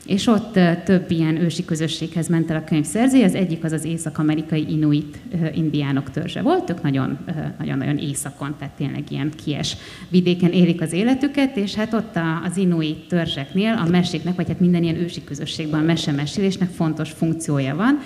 és ott több ilyen ősi közösséghez ment el a könyv szerzője. Az egyik az az észak-amerikai inuit indiánok törzse volt, ők nagyon-nagyon északon, tehát tényleg ilyen kies vidéken élik az életüket, és hát ott az inuit törzseknél a meséknek, vagy hát minden ilyen ősi közösségben a mesemesélésnek fontos funkciója van,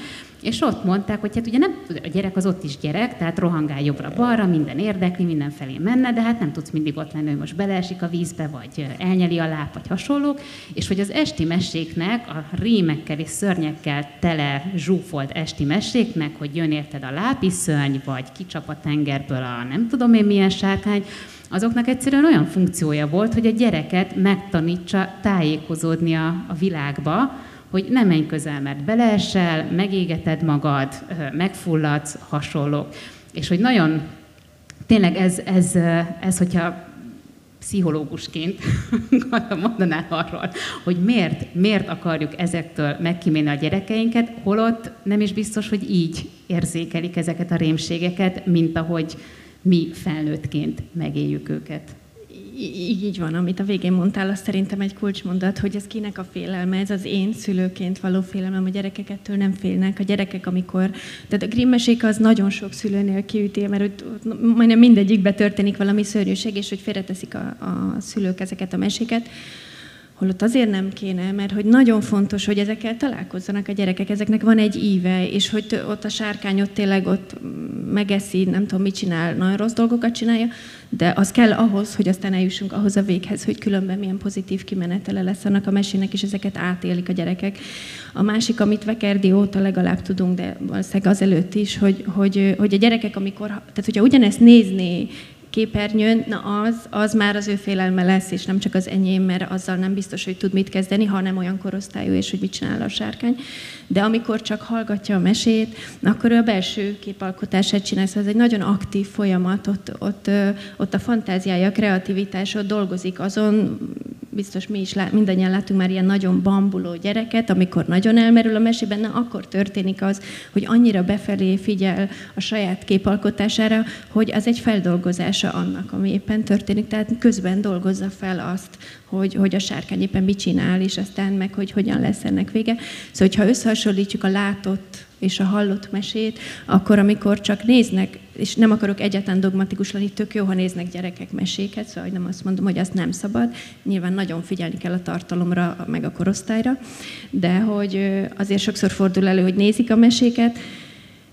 és ott mondták, hogy hát ugye nem, a gyerek az ott is gyerek, tehát rohangál jobbra-balra, minden érdekli, mindenfelé menne, de hát nem tudsz mindig ott lenni, hogy most beleesik a vízbe, vagy elnyeli a láp, vagy hasonlók, és hogy az esti meséknek, a rémekkel és szörnyekkel tele zsúfolt esti meséknek, hogy jön érted a lápiszörny, vagy kicsap a tengerből a nem tudom én milyen sárkány, azoknak egyszerűen olyan funkciója volt, hogy a gyereket megtanítsa tájékozódni a, a világba, hogy nem menj közel, mert beleesel, megégeted magad, megfulladsz, hasonlók. És hogy nagyon, tényleg ez, ez, ez hogyha pszichológusként mondanál arról, hogy miért, miért akarjuk ezektől megkímélni a gyerekeinket, holott nem is biztos, hogy így érzékelik ezeket a rémségeket, mint ahogy mi felnőttként megéljük őket így, így van, amit a végén mondtál, az szerintem egy kulcsmondat, hogy ez kinek a félelme, ez az én szülőként való félelmem, a gyerekek ettől nem félnek. A gyerekek, amikor... Tehát a grimmesék az nagyon sok szülőnél kiüti, mert ott, ott majdnem mindegyikbe történik valami szörnyűség, és hogy félreteszik a, a szülők ezeket a meséket holott azért nem kéne, mert hogy nagyon fontos, hogy ezekkel találkozzanak a gyerekek, ezeknek van egy íve, és hogy ott a sárkány ott tényleg ott megeszi, nem tudom mit csinál, nagyon rossz dolgokat csinálja, de az kell ahhoz, hogy aztán eljussunk ahhoz a véghez, hogy különben milyen pozitív kimenetele lesz annak a mesének, és ezeket átélik a gyerekek. A másik, amit Vekerdi óta legalább tudunk, de valószínűleg azelőtt is, hogy, hogy, hogy a gyerekek, amikor, tehát hogyha ugyanezt nézné képernyőn, na az, az már az ő félelme lesz, és nem csak az enyém, mert azzal nem biztos, hogy tud mit kezdeni, hanem olyan korosztályú, és hogy mit csinál a sárkány. De amikor csak hallgatja a mesét, akkor ő a belső képalkotását csinál, szóval ez egy nagyon aktív folyamat, ott, ott, ott a fantáziája, a kreativitás ott dolgozik azon, biztos mi is lát, mindannyian látunk már ilyen nagyon bambuló gyereket, amikor nagyon elmerül a mesében, na akkor történik az, hogy annyira befelé figyel a saját képalkotására, hogy az egy feldolgozása annak, ami éppen történik. Tehát közben dolgozza fel azt, hogy, hogy a sárkány éppen mit csinál, és aztán meg, hogy hogyan lesz ennek vége. Szóval, hogyha összehasonlítjuk a látott és a hallott mesét, akkor amikor csak néznek, és nem akarok egyáltalán dogmatikus lenni, tök jó, ha néznek gyerekek meséket, szóval nem azt mondom, hogy azt nem szabad. Nyilván nagyon figyelni kell a tartalomra, meg a korosztályra, de hogy azért sokszor fordul elő, hogy nézik a meséket,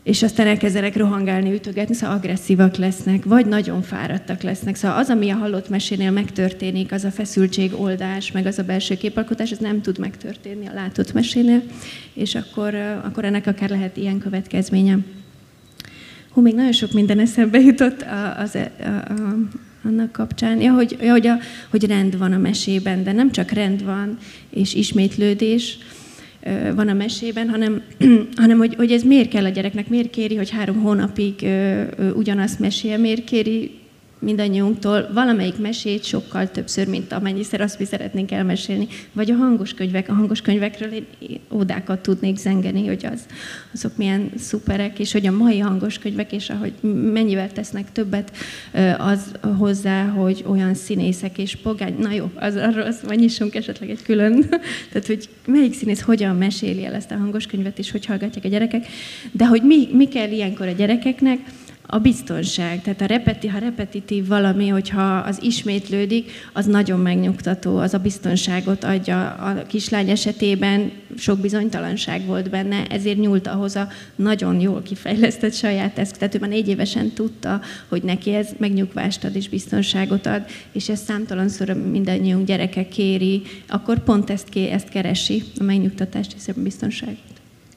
és aztán elkezdenek rohangálni, ütögetni, szóval agresszívak lesznek, vagy nagyon fáradtak lesznek. Szóval az, ami a hallott mesénél megtörténik, az a feszültség oldás, meg az a belső képalkotás, ez nem tud megtörténni a látott mesénél, és akkor, akkor ennek akár lehet ilyen következménye. Hú, még nagyon sok minden eszembe jutott az, a, a, a, annak kapcsán, ja, hogy, ja, hogy, a, hogy rend van a mesében, de nem csak rend van és ismétlődés, van a mesében, hanem, hanem hogy, hogy ez miért kell a gyereknek, miért kéri, hogy három hónapig ugyanazt mesél, miért kéri mindannyiunktól valamelyik mesét sokkal többször, mint amennyiszer azt mi szeretnénk elmesélni. Vagy a hangos könyvek. A hangos könyvekről én ódákat tudnék zengeni, hogy az, azok milyen szuperek, és hogy a mai hangos könyvek, és ahogy mennyivel tesznek többet az hozzá, hogy olyan színészek és pogány. Na jó, az, arról azt majd nyissunk esetleg egy külön. Tehát, hogy melyik színész hogyan meséli el ezt a hangos könyvet, és hogy hallgatják a gyerekek. De hogy mi, mi kell ilyenkor a gyerekeknek, a biztonság. Tehát a repeti, ha repetitív valami, hogyha az ismétlődik, az nagyon megnyugtató, az a biztonságot adja. A kislány esetében sok bizonytalanság volt benne, ezért nyúlt ahhoz a nagyon jól kifejlesztett saját eszk. Tehát ő már négy évesen tudta, hogy neki ez megnyugvást ad és biztonságot ad, és ezt számtalanszor mindannyiunk gyereke kéri, akkor pont ezt, ké, ezt keresi, a megnyugtatást és a biztonságot.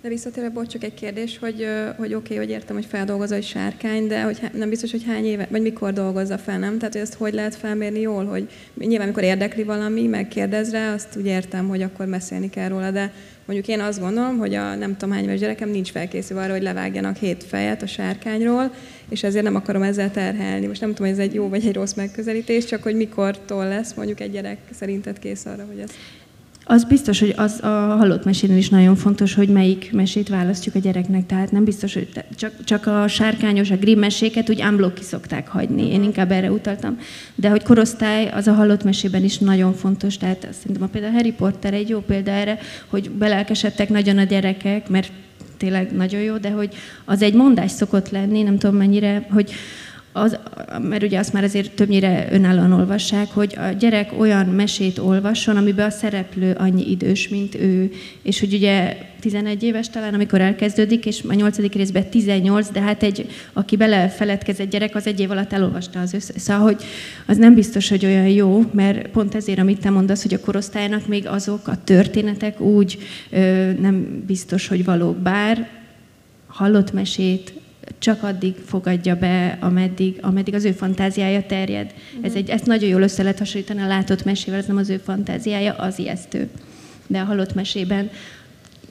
De visszatérve, bocs, csak egy kérdés, hogy, hogy oké, okay, hogy értem, hogy feldolgozza egy sárkány, de hogy nem biztos, hogy hány éve, vagy mikor dolgozza fel, nem? Tehát, hogy ezt hogy lehet felmérni jól, hogy nyilván, amikor érdekli valami, megkérdez rá, azt úgy értem, hogy akkor beszélni kell róla, de mondjuk én azt gondolom, hogy a nem tudom hány éves gyerekem nincs felkészülve arra, hogy levágjanak hét fejet a sárkányról, és ezért nem akarom ezzel terhelni. Most nem tudom, hogy ez egy jó vagy egy rossz megközelítés, csak hogy mikortól lesz mondjuk egy gyerek szerinted kész arra, hogy ezt az biztos, hogy az a halott mesénél is nagyon fontos, hogy melyik mesét választjuk a gyereknek. Tehát nem biztos, hogy csak, csak a sárkányos, a grimm meséket úgy unblock ki szokták hagyni. Én inkább erre utaltam. De hogy korosztály, az a halott mesében is nagyon fontos. Tehát szerintem a például Harry Potter egy jó példa erre, hogy belelkesedtek nagyon a gyerekek, mert tényleg nagyon jó, de hogy az egy mondás szokott lenni, nem tudom mennyire, hogy az, mert ugye azt már azért többnyire önállóan olvassák, hogy a gyerek olyan mesét olvasson, amiben a szereplő annyi idős, mint ő. És hogy ugye 11 éves talán, amikor elkezdődik, és a 8. részben 18, de hát egy, aki belefeledkezett gyerek, az egy év alatt elolvasta az össze. Szóval, hogy az nem biztos, hogy olyan jó, mert pont ezért, amit te mondasz, hogy a korosztálynak még azok a történetek úgy ö, nem biztos, hogy valók. Bár hallott mesét, csak addig fogadja be, ameddig, ameddig az ő fantáziája terjed. Uh-huh. Ez egy, ezt nagyon jól össze lehet hasonlítani a látott mesével, ez nem az ő fantáziája, az ijesztő. De a halott mesében,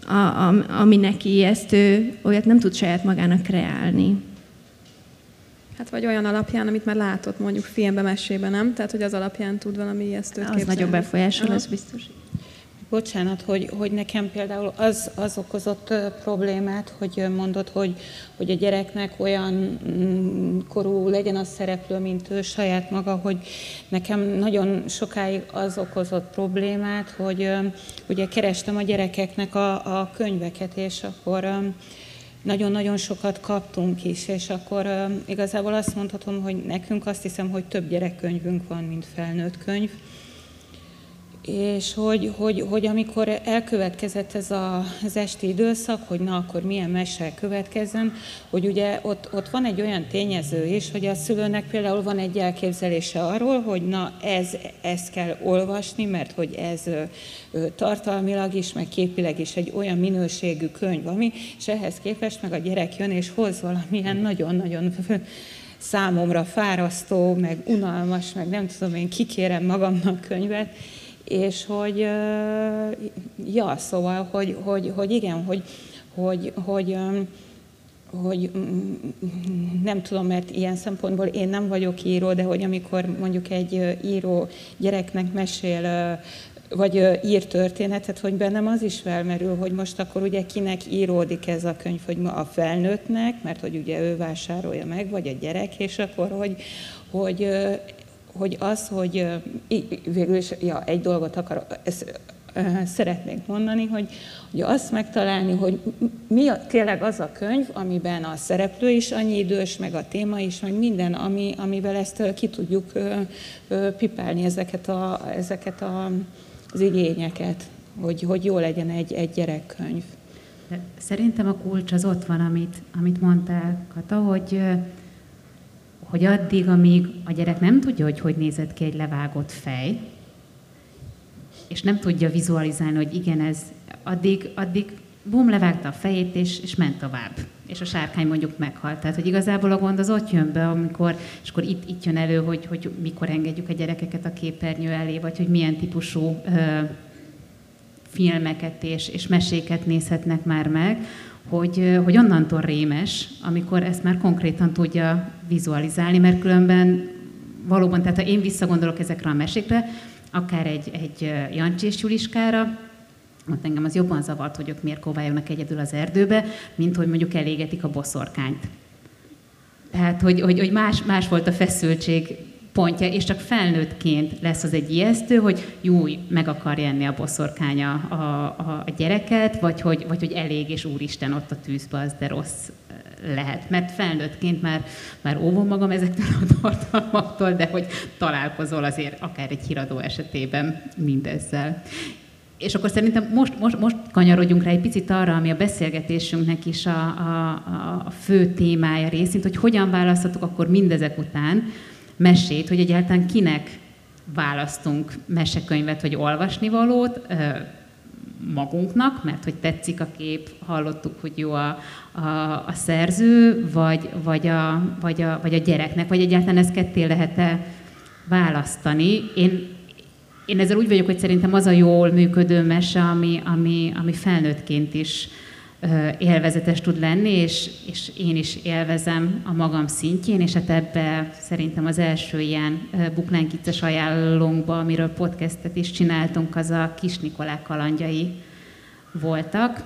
a, a, ami neki ijesztő, olyat nem tud saját magának kreálni. Hát vagy olyan alapján, amit már látott mondjuk filmben, mesében, nem? Tehát, hogy az alapján tud valami ijesztőt Az képzelni. nagyobb befolyásol, ez biztos. Bocsánat, hogy, hogy nekem például az, az okozott problémát, hogy mondod, hogy, hogy a gyereknek olyan mm, korú legyen a szereplő, mint ő saját maga, hogy nekem nagyon sokáig az okozott problémát, hogy ugye kerestem a gyerekeknek a, a könyveket, és akkor nagyon-nagyon sokat kaptunk is, és akkor igazából azt mondhatom, hogy nekünk azt hiszem, hogy több gyerekkönyvünk van, mint felnőtt könyv és hogy, hogy, hogy amikor elkövetkezett ez a, az esti időszak, hogy na akkor milyen mese következzen, hogy ugye ott, ott van egy olyan tényező is, hogy a szülőnek például van egy elképzelése arról, hogy na ez, ezt kell olvasni, mert hogy ez tartalmilag is, meg képileg is egy olyan minőségű könyv, ami, és ehhez képest meg a gyerek jön és hoz valamilyen nagyon-nagyon számomra fárasztó, meg unalmas, meg nem tudom én, kikérem magamnak könyvet, és hogy, ja, szóval, hogy, hogy, hogy igen, hogy, hogy, hogy, hogy nem tudom, mert ilyen szempontból én nem vagyok író, de hogy amikor mondjuk egy író gyereknek mesél vagy ír történetet, hogy bennem az is felmerül, hogy most akkor ugye kinek íródik ez a könyv, hogy ma a felnőttnek, mert hogy ugye ő vásárolja meg, vagy a gyerek, és akkor hogy, hogy hogy az, hogy végül is ja, egy dolgot akarok, ezt, szeretnék mondani, hogy, hogy azt megtalálni, hogy mi a, tényleg az a könyv, amiben a szereplő is annyi idős, meg a téma is, meg minden, ami, amivel ezt ki tudjuk pipálni, ezeket, a, ezeket a, az igényeket, hogy, hogy jó legyen egy, egy gyerekkönyv. Szerintem a kulcs az ott van, amit, amit mondtál, Kata, hogy hogy addig, amíg a gyerek nem tudja, hogy hogy nézett ki egy levágott fej, és nem tudja vizualizálni, hogy igen, ez addig, addig bum, levágta a fejét, és, és ment tovább. És a sárkány mondjuk meghalt. Tehát, hogy igazából a gond az ott jön be, amikor, és akkor itt, itt jön elő, hogy, hogy mikor engedjük a gyerekeket a képernyő elé, vagy hogy milyen típusú ö, filmeket és, és meséket nézhetnek már meg, hogy, hogy onnantól rémes, amikor ezt már konkrétan tudja vizualizálni, mert különben valóban, tehát ha én visszagondolok ezekre a mesékre, akár egy, egy Jancsi és Juliskára, ott engem az jobban zavart, hogy ők miért kovályognak egyedül az erdőbe, mint hogy mondjuk elégetik a boszorkányt. Tehát, hogy, hogy, hogy más, más volt a feszültség pontja, és csak felnőttként lesz az egy ijesztő, hogy jó, meg akarja enni a boszorkánya a, a, a gyereket, vagy hogy, vagy hogy elég, és úristen ott a tűzbe, az de rossz lehet. Mert felnőttként már, már óvom magam ezektől a tartalmaktól, de hogy találkozol azért akár egy híradó esetében mindezzel. És akkor szerintem most, most, most kanyarodjunk rá egy picit arra, ami a beszélgetésünknek is a, a, a fő témája részint, hogy hogyan választhatok akkor mindezek után mesét, hogy egyáltalán kinek választunk mesekönyvet vagy olvasnivalót, magunknak, mert hogy tetszik a kép, hallottuk, hogy jó a, a, a szerző, vagy, vagy, a, vagy, a, vagy a gyereknek, vagy egyáltalán ezt ketté lehet-e választani. Én, én ezzel úgy vagyok, hogy szerintem az a jól működő mese, ami, ami, ami felnőttként is élvezetes tud lenni, és, és én is élvezem a magam szintjén, és hát ebbe szerintem az első ilyen buklánkices ajánlónkba, amiről podcastet is csináltunk, az a Kis Nikolák kalandjai voltak,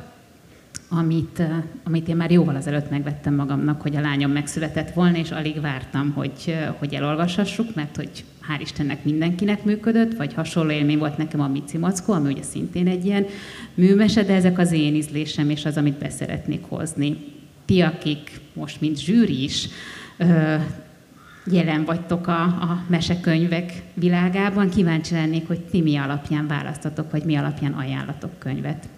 amit, amit én már jóval azelőtt megvettem magamnak, hogy a lányom megszületett volna, és alig vártam, hogy, hogy elolvashassuk, mert hogy hál' Istennek mindenkinek működött, vagy hasonló élmény volt nekem a Mici Mackó, ami ugye szintén egy ilyen műmese, de ezek az én ízlésem, és az, amit beszeretnék hozni. Ti, akik most, mint zsűri is, jelen vagytok a, a mesekönyvek világában, kíváncsi lennék, hogy ti mi alapján választatok, vagy mi alapján ajánlatok könyvet.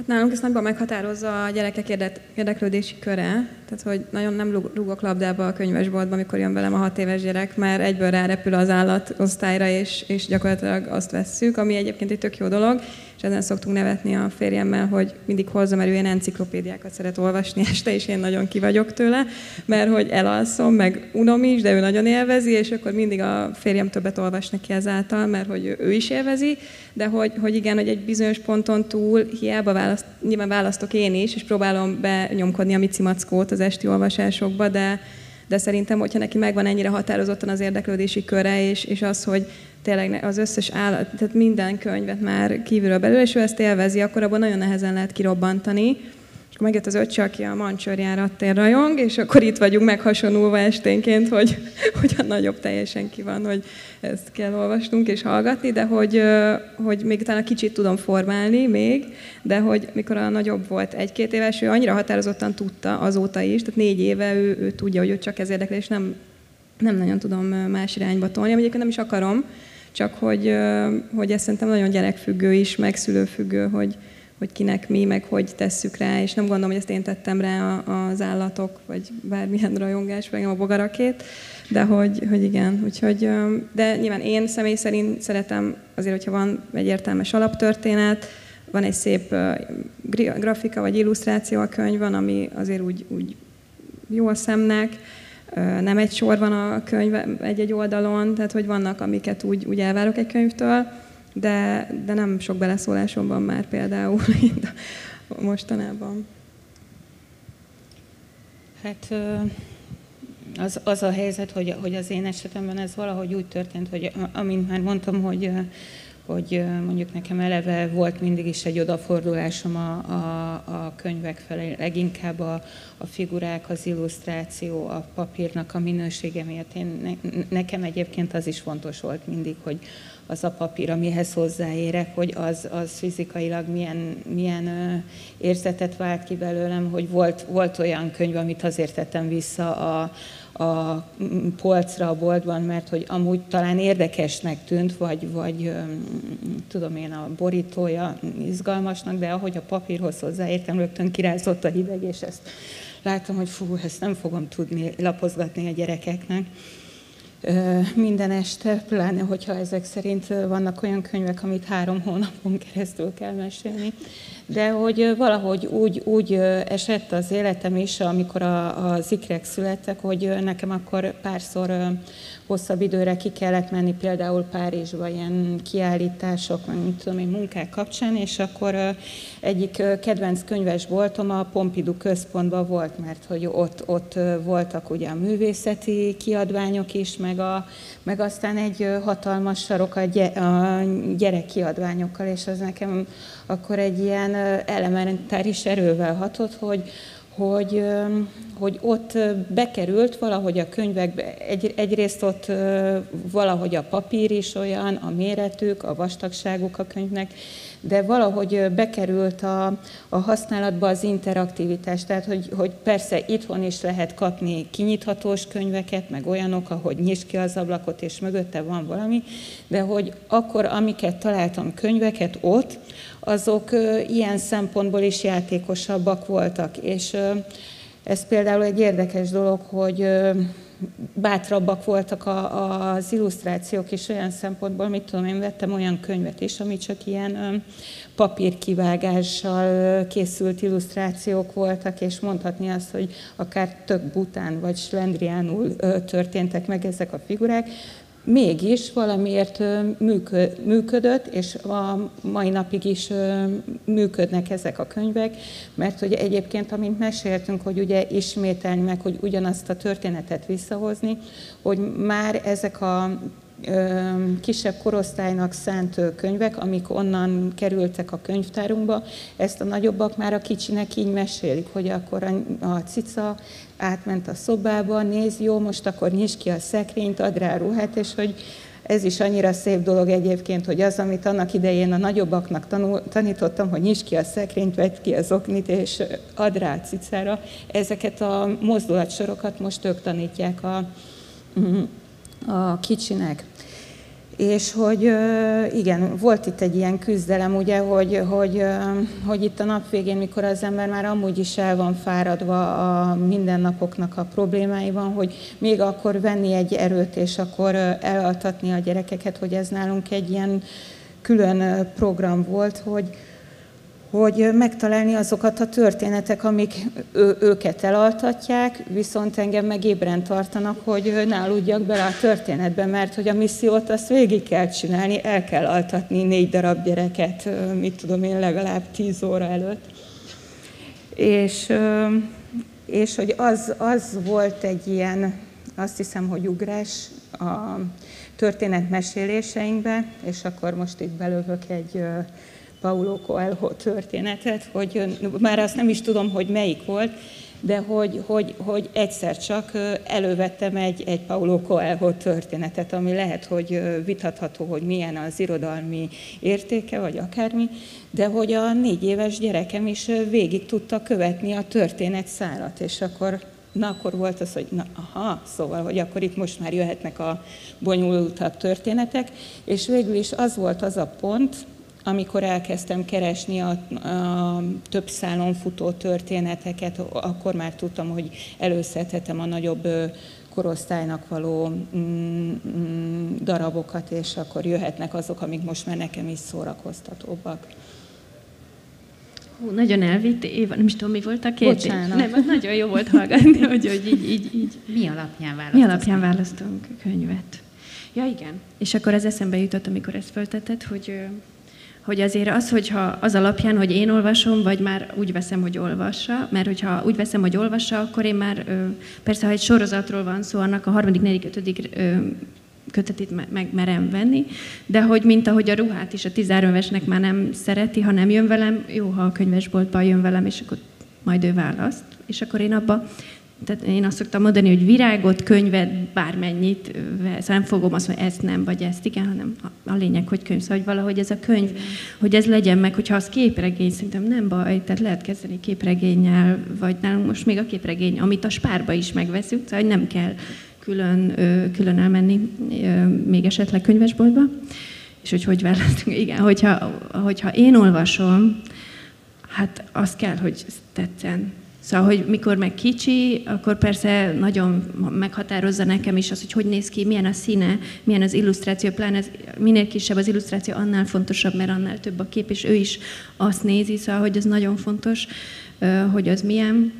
Hát nálunk ezt nagyban meghatározza a gyerekek érdeklődési köre, tehát hogy nagyon nem rúgok labdába a könyvesboltba, amikor jön velem a hat éves gyerek, mert egyből rárepül az állatosztályra, és, és gyakorlatilag azt vesszük, ami egyébként egy tök jó dolog, és ezen szoktunk nevetni a férjemmel, hogy mindig hozzá, mert ő ilyen enciklopédiákat szeret olvasni este, és én nagyon kivagyok tőle, mert hogy elalszom, meg unom is, de ő nagyon élvezi, és akkor mindig a férjem többet olvas neki ezáltal, mert hogy ő is élvezi, de hogy, hogy igen, hogy egy bizonyos ponton túl hiába választ, nyilván választok én is, és próbálom benyomkodni a Mici Mackót az esti olvasásokba, de, de szerintem, hogyha neki megvan ennyire határozottan az érdeklődési köre, és, és az, hogy tényleg az összes állat, tehát minden könyvet már kívülről belül, és ő ezt élvezi, akkor abban nagyon nehezen lehet kirobbantani. Akkor megjött az öccse, aki a mancsőrjárattén rajong, és akkor itt vagyunk meghasonulva esténként, hogy, hogy a nagyobb teljesen ki van, hogy ezt kell olvasnunk és hallgatni, de hogy, hogy még talán kicsit tudom formálni még, de hogy mikor a nagyobb volt egy-két éves, ő annyira határozottan tudta azóta is, tehát négy éve ő, ő tudja, hogy ő csak ez érdekel, és nem, nem nagyon tudom más irányba tolni, egyébként nem is akarom, csak hogy, hogy ez szerintem nagyon gyerekfüggő is, meg szülőfüggő, hogy, hogy kinek mi, meg hogy tesszük rá, és nem gondolom, hogy ezt én tettem rá az állatok, vagy bármilyen rajongás, vagy a bogarakét, de hogy, hogy igen, úgyhogy, de nyilván én személy szerint szeretem azért, hogyha van egy értelmes alaptörténet, van egy szép grafika vagy illusztráció a könyvön, ami azért úgy, úgy jó a szemnek, nem egy sor van a könyv egy-egy oldalon, tehát hogy vannak, amiket úgy, úgy elvárok egy könyvtől, de, de nem sok beleszólásom van már például mostanában. Hát az, az a helyzet, hogy, hogy az én esetemben ez valahogy úgy történt, hogy amint már mondtam, hogy hogy mondjuk nekem eleve volt mindig is egy odafordulásom a, a, a könyvek felé, leginkább a, a figurák, az illusztráció, a papírnak a minősége miatt. Én, ne, nekem egyébként az is fontos volt mindig, hogy az a papír, amihez hozzáérek, hogy az, az fizikailag milyen, milyen ö, érzetet vált ki belőlem, hogy volt, volt olyan könyv, amit azért tettem vissza a, a polcra a boltban, mert hogy amúgy talán érdekesnek tűnt, vagy, vagy tudom én, a borítója izgalmasnak, de ahogy a papírhoz hozzáértem, rögtön kirázott a hideg, és ezt láttam, hogy fú, ezt nem fogom tudni lapozgatni a gyerekeknek. Minden este, pláne hogyha ezek szerint vannak olyan könyvek, amit három hónapon keresztül kell mesélni. De hogy valahogy úgy, úgy esett az életem is, amikor a, az ikrek születtek, hogy nekem akkor párszor hosszabb időre ki kellett menni például Párizsba ilyen kiállítások, mint tudom én, munkák kapcsán, és akkor egyik kedvenc könyves voltam a Pompidou központban volt, mert hogy ott, ott voltak ugye a művészeti kiadványok is, meg, a, meg aztán egy hatalmas sarok a, gy- a gyerekkiadványokkal, és az nekem akkor egy ilyen elementáris erővel hatott, hogy, hogy, hogy ott bekerült valahogy a könyvekbe, egy, egyrészt ott valahogy a papír is olyan, a méretük, a vastagságuk a könyvnek, de valahogy bekerült a, a használatba az interaktivitás, tehát hogy, hogy persze itthon is lehet kapni kinyithatós könyveket, meg olyanok, ahogy nyisd ki az ablakot, és mögötte van valami, de hogy akkor, amiket találtam könyveket ott, azok ilyen szempontból is játékosabbak voltak, és ez például egy érdekes dolog, hogy bátrabbak voltak a, az illusztrációk is olyan szempontból, mit tudom, én vettem olyan könyvet is, ami csak ilyen papírkivágással készült illusztrációk voltak, és mondhatni azt, hogy akár tök bután vagy slendriánul történtek meg ezek a figurák, mégis valamiért működött, és a mai napig is működnek ezek a könyvek, mert hogy egyébként, amint meséltünk, hogy ugye ismételni meg, hogy ugyanazt a történetet visszahozni, hogy már ezek a kisebb korosztálynak szánt könyvek, amik onnan kerültek a könyvtárunkba, ezt a nagyobbak már a kicsinek így mesélik, hogy akkor a, cica átment a szobába, néz, jó, most akkor nyisd ki a szekrényt, ad rá ruhát, és hogy ez is annyira szép dolog egyébként, hogy az, amit annak idején a nagyobbaknak tanul, tanítottam, hogy nyisd ki a szekrényt, vedd ki az oknit, és ad rá a cicára, ezeket a mozdulatsorokat most ők tanítják a, a kicsinek és hogy igen, volt itt egy ilyen küzdelem, ugye, hogy, hogy, hogy itt a nap végén, mikor az ember már amúgy is el van fáradva a mindennapoknak a problémáiban, hogy még akkor venni egy erőt, és akkor elaltatni a gyerekeket, hogy ez nálunk egy ilyen külön program volt, hogy, hogy megtalálni azokat a történetek, amik ő, őket elaltatják, viszont engem meg ébren tartanak, hogy ne aludjak bele a történetbe, mert hogy a missziót azt végig kell csinálni, el kell altatni négy darab gyereket, mit tudom én, legalább tíz óra előtt. És, és hogy az, az volt egy ilyen, azt hiszem, hogy ugrás a történetmeséléseinkbe, és akkor most itt belövök egy Paulo Coelho történetet, hogy már azt nem is tudom, hogy melyik volt, de hogy, hogy, hogy egyszer csak elővettem egy, egy Paulo Coelho történetet, ami lehet, hogy vitatható, hogy milyen az irodalmi értéke, vagy akármi, de hogy a négy éves gyerekem is végig tudta követni a történet szállat, és akkor Na, akkor volt az, hogy na, aha, szóval, hogy akkor itt most már jöhetnek a bonyolultabb történetek, és végül is az volt az a pont, amikor elkezdtem keresni a, a több szálon futó történeteket, akkor már tudtam, hogy előszedhetem a nagyobb korosztálynak való mm, mm, darabokat, és akkor jöhetnek azok, amik most már nekem is szórakoztatóbbak. Hú, nagyon elvitt, Éva, nem is tudom, mi volt a kérdés. Bocsánat. Nem, nagyon jó volt hallgatni, hogy, hogy így, így, így. Mi alapján választunk? Mi alapján választunk könyvet? Ja, igen. És akkor ez eszembe jutott, amikor ezt föltetted, hogy hogy azért az, hogyha az alapján, hogy én olvasom, vagy már úgy veszem, hogy olvassa, mert hogyha úgy veszem, hogy olvassa, akkor én már, persze, ha egy sorozatról van szó, annak a harmadik, negyedik, ötödik kötetét meg merem venni, de hogy mint ahogy a ruhát is a 13 évesnek már nem szereti, ha nem jön velem, jó, ha a könyvesboltba jön velem, és akkor majd ő választ, és akkor én abba tehát én azt szoktam mondani, hogy virágot, könyvet, bármennyit, szóval nem fogom azt mondani, ezt nem, vagy ezt igen, hanem a lényeg, hogy könyv. Szóval hogy valahogy ez a könyv, hogy ez legyen meg, hogyha az képregény, szerintem nem baj, tehát lehet kezdeni képregénnyel, vagy nálunk most még a képregény, amit a spárba is megveszünk, szóval nem kell külön, külön elmenni még esetleg könyvesboltba. És hogy hogy választunk? Igen, hogyha, hogyha én olvasom, hát az kell, hogy tetszen Szóval, hogy mikor meg kicsi, akkor persze nagyon meghatározza nekem is az, hogy hogy néz ki, milyen a színe, milyen az illusztráció, pláne ez, minél kisebb az illusztráció, annál fontosabb, mert annál több a kép, és ő is azt nézi, szóval, hogy ez nagyon fontos, hogy az milyen.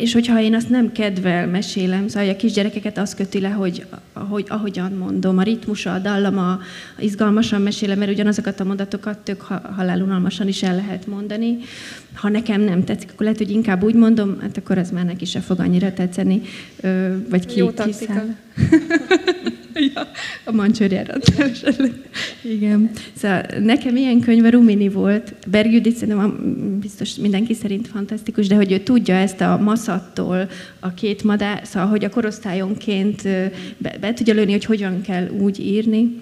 És hogyha én azt nem kedvel mesélem, szóval a kisgyerekeket azt köti le, hogy ahogy, ahogyan mondom, a ritmusa, a dallama, izgalmasan mesélem, mert ugyanazokat a mondatokat tök halálunalmasan is el lehet mondani. Ha nekem nem tetszik, akkor lehet, hogy inkább úgy mondom, hát akkor az már neki se fog annyira tetszeni, vagy ki, Jó taktika. ja, a mancsőrjára. Igen. Szóval nekem ilyen könyv a Rumini volt. Berg Judit szerintem biztos mindenki szerint fantasztikus, de hogy ő tudja ezt a maszattól a két madár, szóval hogy a korosztályonként be, be tudja lőni, hogy hogyan kell úgy írni.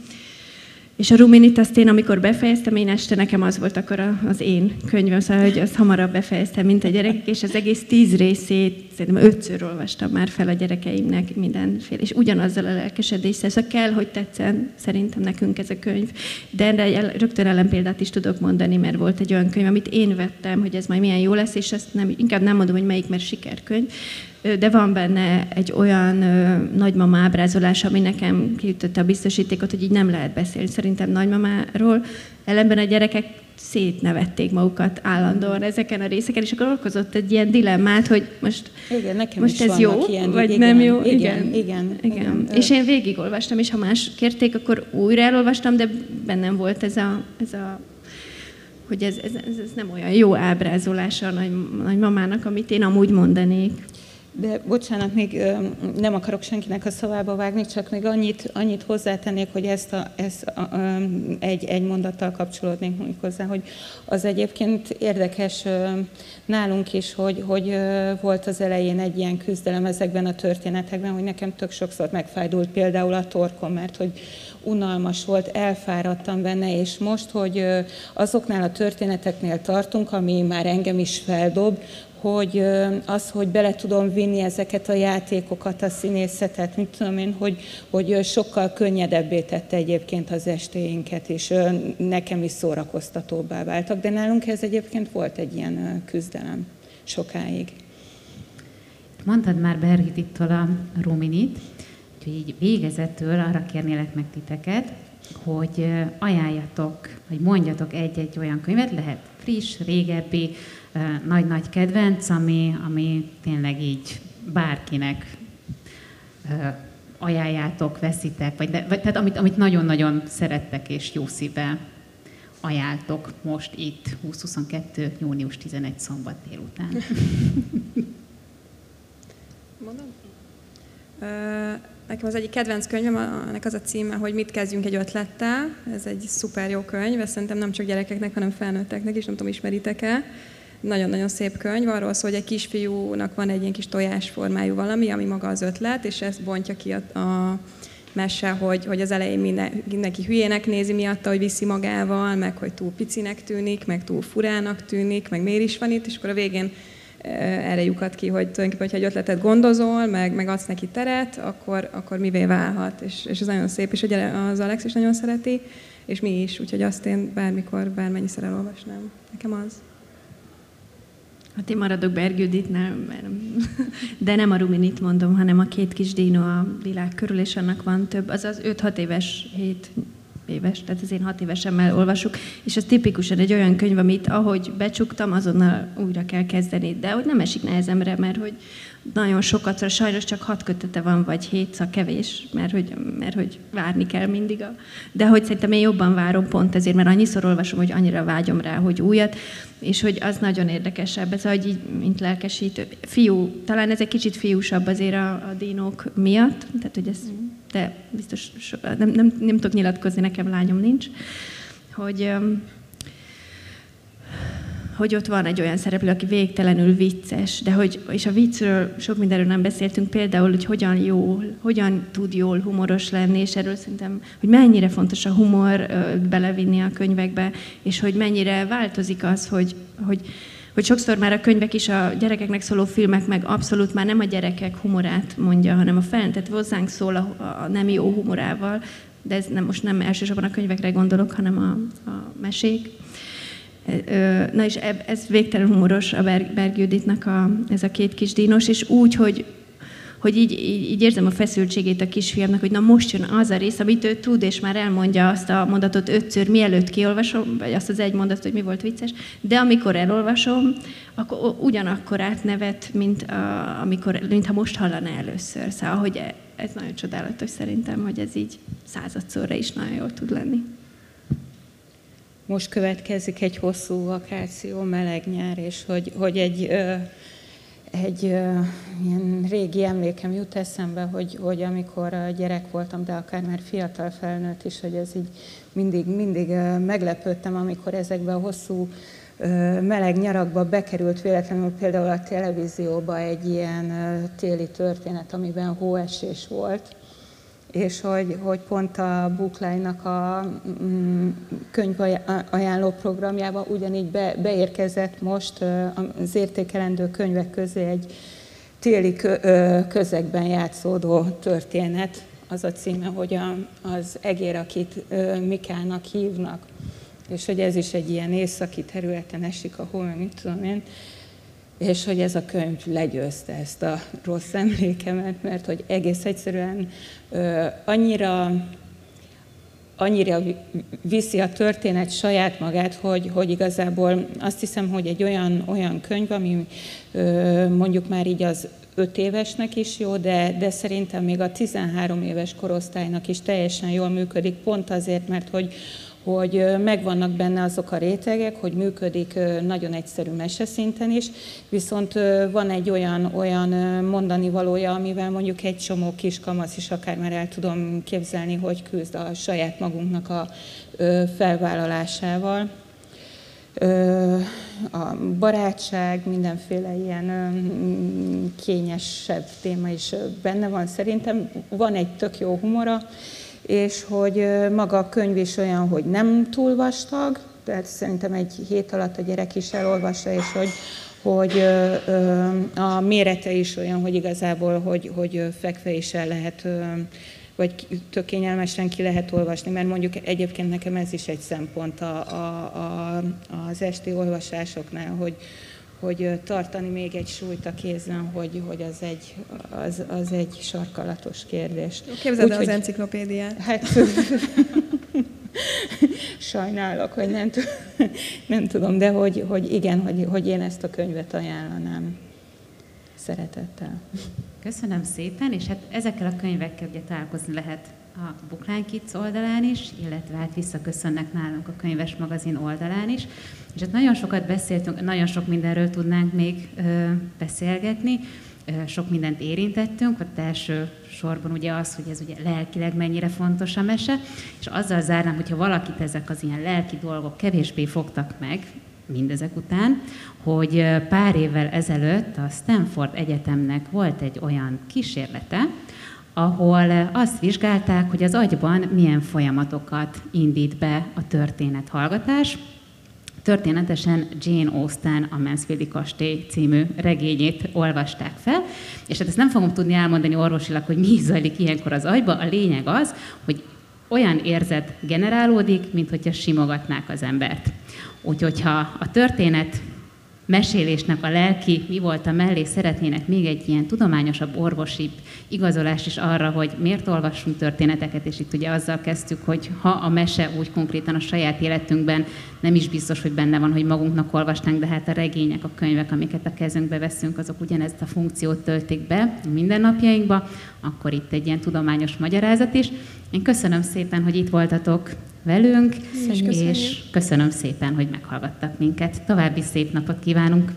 És a Ruminit azt én, amikor befejeztem, én este nekem az volt akkor az én könyvem, szóval, hogy azt hamarabb befejeztem, mint a gyerekek, és az egész tíz részét szerintem ötször olvastam már fel a gyerekeimnek mindenféle, és ugyanazzal a lelkesedéssel. Szóval kell, hogy tetszen szerintem nekünk ez a könyv. De, de rögtön ellenpéldát is tudok mondani, mert volt egy olyan könyv, amit én vettem, hogy ez majd milyen jó lesz, és ezt nem, inkább nem mondom, hogy melyik, mert sikerkönyv, de van benne egy olyan nagymama ábrázolás, ami nekem kiütötte a biztosítékot, hogy így nem lehet beszélni szerintem nagymamáról. Ellenben a gyerekek szétnevették magukat állandóan ezeken a részeken, és akkor okozott egy ilyen dilemmát, hogy most, igen, nekem most ez jó, ilyen, vagy igen, nem jó. Igen, igen. igen, igen. igen. És én végigolvastam, és ha más kérték, akkor újra elolvastam, de bennem volt ez a, ez a hogy ez, ez, ez, ez nem olyan jó ábrázolása a nagy, nagymamának, amit én amúgy mondanék. De bocsánat, még nem akarok senkinek a szavába vágni, csak még annyit, annyit hozzátennék, hogy ezt, a, ezt a, egy, egy mondattal kapcsolódnék hozzá, hogy az egyébként érdekes nálunk is, hogy, hogy volt az elején egy ilyen küzdelem ezekben a történetekben, hogy nekem tök sokszor megfájdult például a torkom, mert hogy unalmas volt, elfáradtam benne, és most, hogy azoknál a történeteknél tartunk, ami már engem is feldob, hogy az, hogy bele tudom vinni ezeket a játékokat, a színészetet, mit tudom én, hogy, hogy sokkal könnyedebbé tette egyébként az estéinket, és nekem is szórakoztatóbbá váltak, de nálunk ez egyébként volt egy ilyen küzdelem sokáig. Mondtad már Bergidittól a Ruminit, úgyhogy így végezetül arra kérnélek meg titeket, hogy ajánljatok, vagy mondjatok egy-egy olyan könyvet, lehet friss, régebbi, nagy-nagy kedvenc, ami, ami tényleg így bárkinek ajánljátok, veszitek, vagy, de, vagy tehát amit, amit nagyon-nagyon szerettek és jó szívvel ajánltok most itt, 2022. június 11 szombat délután. Mondom? Nekem az egyik kedvenc könyvem, ennek az a címe, hogy mit kezdjünk egy ötlettel. Ez egy szuper jó könyv, ezt szerintem nem csak gyerekeknek, hanem felnőtteknek is, nem tudom, ismeritek-e. Nagyon-nagyon szép könyv, arról szól, hogy egy kisfiúnak van egy ilyen kis tojásformájú valami, ami maga az ötlet, és ezt bontja ki a, a mese, hogy, hogy az elején minden, mindenki hülyének nézi miatta, hogy viszi magával, meg hogy túl picinek tűnik, meg túl furának tűnik, meg miért is van itt, és akkor a végén erre lyukat ki, hogy tulajdonképpen, hogyha egy ötletet gondozol, meg, meg adsz neki teret, akkor, akkor mivé válhat. És, és ez nagyon szép, és ugye az Alex is nagyon szereti, és mi is, úgyhogy azt én bármikor, bármennyiszer elolvasnám. Nekem az. Hát én maradok Bergőditnál, de nem a Ruminit mondom, hanem a két kis dino a világ körül, és annak van több, az az 5-6 éves, 7 éves, tehát az én hat évesemmel olvasuk, és ez tipikusan egy olyan könyv, amit ahogy becsuktam, azonnal újra kell kezdeni, de hogy nem esik nehezemre, mert hogy nagyon sokat, sajnos csak hat kötete van, vagy hét, szóval kevés, mert hogy, mert hogy várni kell mindig. A... De hogy szerintem én jobban várom pont ezért, mert annyiszor olvasom, hogy annyira vágyom rá, hogy újat, és hogy az nagyon érdekesebb, ez, hogy így, mint lelkesítő. Fiú, talán ez egy kicsit fiúsabb azért a, a dinók miatt, tehát hogy ez, de biztos nem, nem, nem tudok nyilatkozni, nekem lányom nincs, hogy hogy ott van egy olyan szereplő, aki végtelenül vicces, de hogy, és a viccről sok mindenről nem beszéltünk, például, hogy hogyan jól, hogyan tud jól humoros lenni, és erről szerintem, hogy mennyire fontos a humor belevinni a könyvekbe, és hogy mennyire változik az, hogy, hogy, hogy sokszor már a könyvek is a gyerekeknek szóló filmek meg abszolút már nem a gyerekek humorát mondja, hanem a felnőtt hozzánk szól a, a nem jó humorával, de ez nem, most nem elsősorban a könyvekre gondolok, hanem a, a mesék. Na és ez végtelen humoros a Berg Juditnak a, ez a két kis dínos, és úgy, hogy hogy így, így, így érzem a feszültségét a kisfiamnak, hogy na most jön az a rész, amit ő tud, és már elmondja azt a mondatot ötször, mielőtt kiolvasom, vagy azt az egy mondatot, hogy mi volt vicces, de amikor elolvasom, akkor ugyanakkor átnevet, mint a, amikor, mintha most hallaná először. Szóval, hogy ez nagyon csodálatos szerintem, hogy ez így századszorra is nagyon jól tud lenni. Most következik egy hosszú vakáció, meleg nyár, és hogy, hogy egy ö, egy uh, ilyen régi emlékem jut eszembe, hogy, hogy amikor gyerek voltam, de akár már fiatal felnőtt is, hogy ez így mindig, mindig uh, meglepődtem, amikor ezekbe a hosszú meleg nyarakba bekerült véletlenül például a televízióba egy ilyen téli történet, amiben hóesés volt, és hogy, hogy pont a Bookline-nak a mm, könyv ajánló programjába ugyanígy be, beérkezett most az értékelendő könyvek közé egy téli közegben játszódó történet. Az a címe, hogy a, az egér, akit Mikának hívnak, és hogy ez is egy ilyen északi területen esik, ahol, mit tudom én, és hogy ez a könyv legyőzte ezt a rossz emlékemet, mert hogy egész egyszerűen ö, annyira annyira viszi a történet saját magát, hogy, hogy igazából azt hiszem, hogy egy olyan, olyan könyv, ami mondjuk már így az öt évesnek is jó, de, de szerintem még a 13 éves korosztálynak is teljesen jól működik, pont azért, mert hogy, hogy megvannak benne azok a rétegek, hogy működik nagyon egyszerű szinten is, viszont van egy olyan, olyan mondani valója, amivel mondjuk egy csomó kis kamasz is akár már el tudom képzelni, hogy küzd a saját magunknak a felvállalásával. A barátság, mindenféle ilyen kényesebb téma is benne van. Szerintem van egy tök jó humora, és hogy maga a könyv is olyan, hogy nem túl vastag, tehát szerintem egy hét alatt a gyerek is elolvassa, és hogy, hogy a mérete is olyan, hogy igazából, hogy, hogy fekve is el lehet, vagy tök kényelmesen ki lehet olvasni, mert mondjuk egyébként nekem ez is egy szempont a, a, a, az esti olvasásoknál, hogy, hogy tartani még egy súlyt a kézen, hogy, hogy az, egy, az, az egy sarkalatos kérdés. Képzeld el az enciklopédiát. Hát, sajnálok, hogy nem, nem tudom, de hogy, hogy igen, hogy, hogy én ezt a könyvet ajánlanám szeretettel. Köszönöm szépen, és hát ezekkel a könyvekkel ugye találkozni lehet a Bookline Kids oldalán is, illetve hát visszaköszönnek nálunk a könyves magazin oldalán is. És hát nagyon sokat beszéltünk, nagyon sok mindenről tudnánk még ö, beszélgetni, ö, sok mindent érintettünk, a első sorban ugye az, hogy ez ugye lelkileg mennyire fontos a mese, és azzal zárnám, hogyha valakit ezek az ilyen lelki dolgok kevésbé fogtak meg, mindezek után, hogy pár évvel ezelőtt a Stanford Egyetemnek volt egy olyan kísérlete, ahol azt vizsgálták, hogy az agyban milyen folyamatokat indít be a történet hallgatás. Történetesen Jane Austen a Mansfieldi Kastély című regényét olvasták fel, és hát ezt nem fogom tudni elmondani orvosilag, hogy mi zajlik ilyenkor az agyba. A lényeg az, hogy olyan érzet generálódik, mint hogyha simogatnák az embert. Úgyhogy ha a történet mesélésnek a lelki mi volt a mellé, szeretnének még egy ilyen tudományosabb, orvosi igazolás is arra, hogy miért olvassunk történeteket, és itt ugye azzal kezdtük, hogy ha a mese úgy konkrétan a saját életünkben nem is biztos, hogy benne van, hogy magunknak olvasnánk, de hát a regények, a könyvek, amiket a kezünkbe veszünk, azok ugyanezt a funkciót töltik be a mindennapjainkba, akkor itt egy ilyen tudományos magyarázat is. Én köszönöm szépen, hogy itt voltatok velünk, és, és köszönöm szépen, hogy meghallgattak minket. További szép napot kívánunk!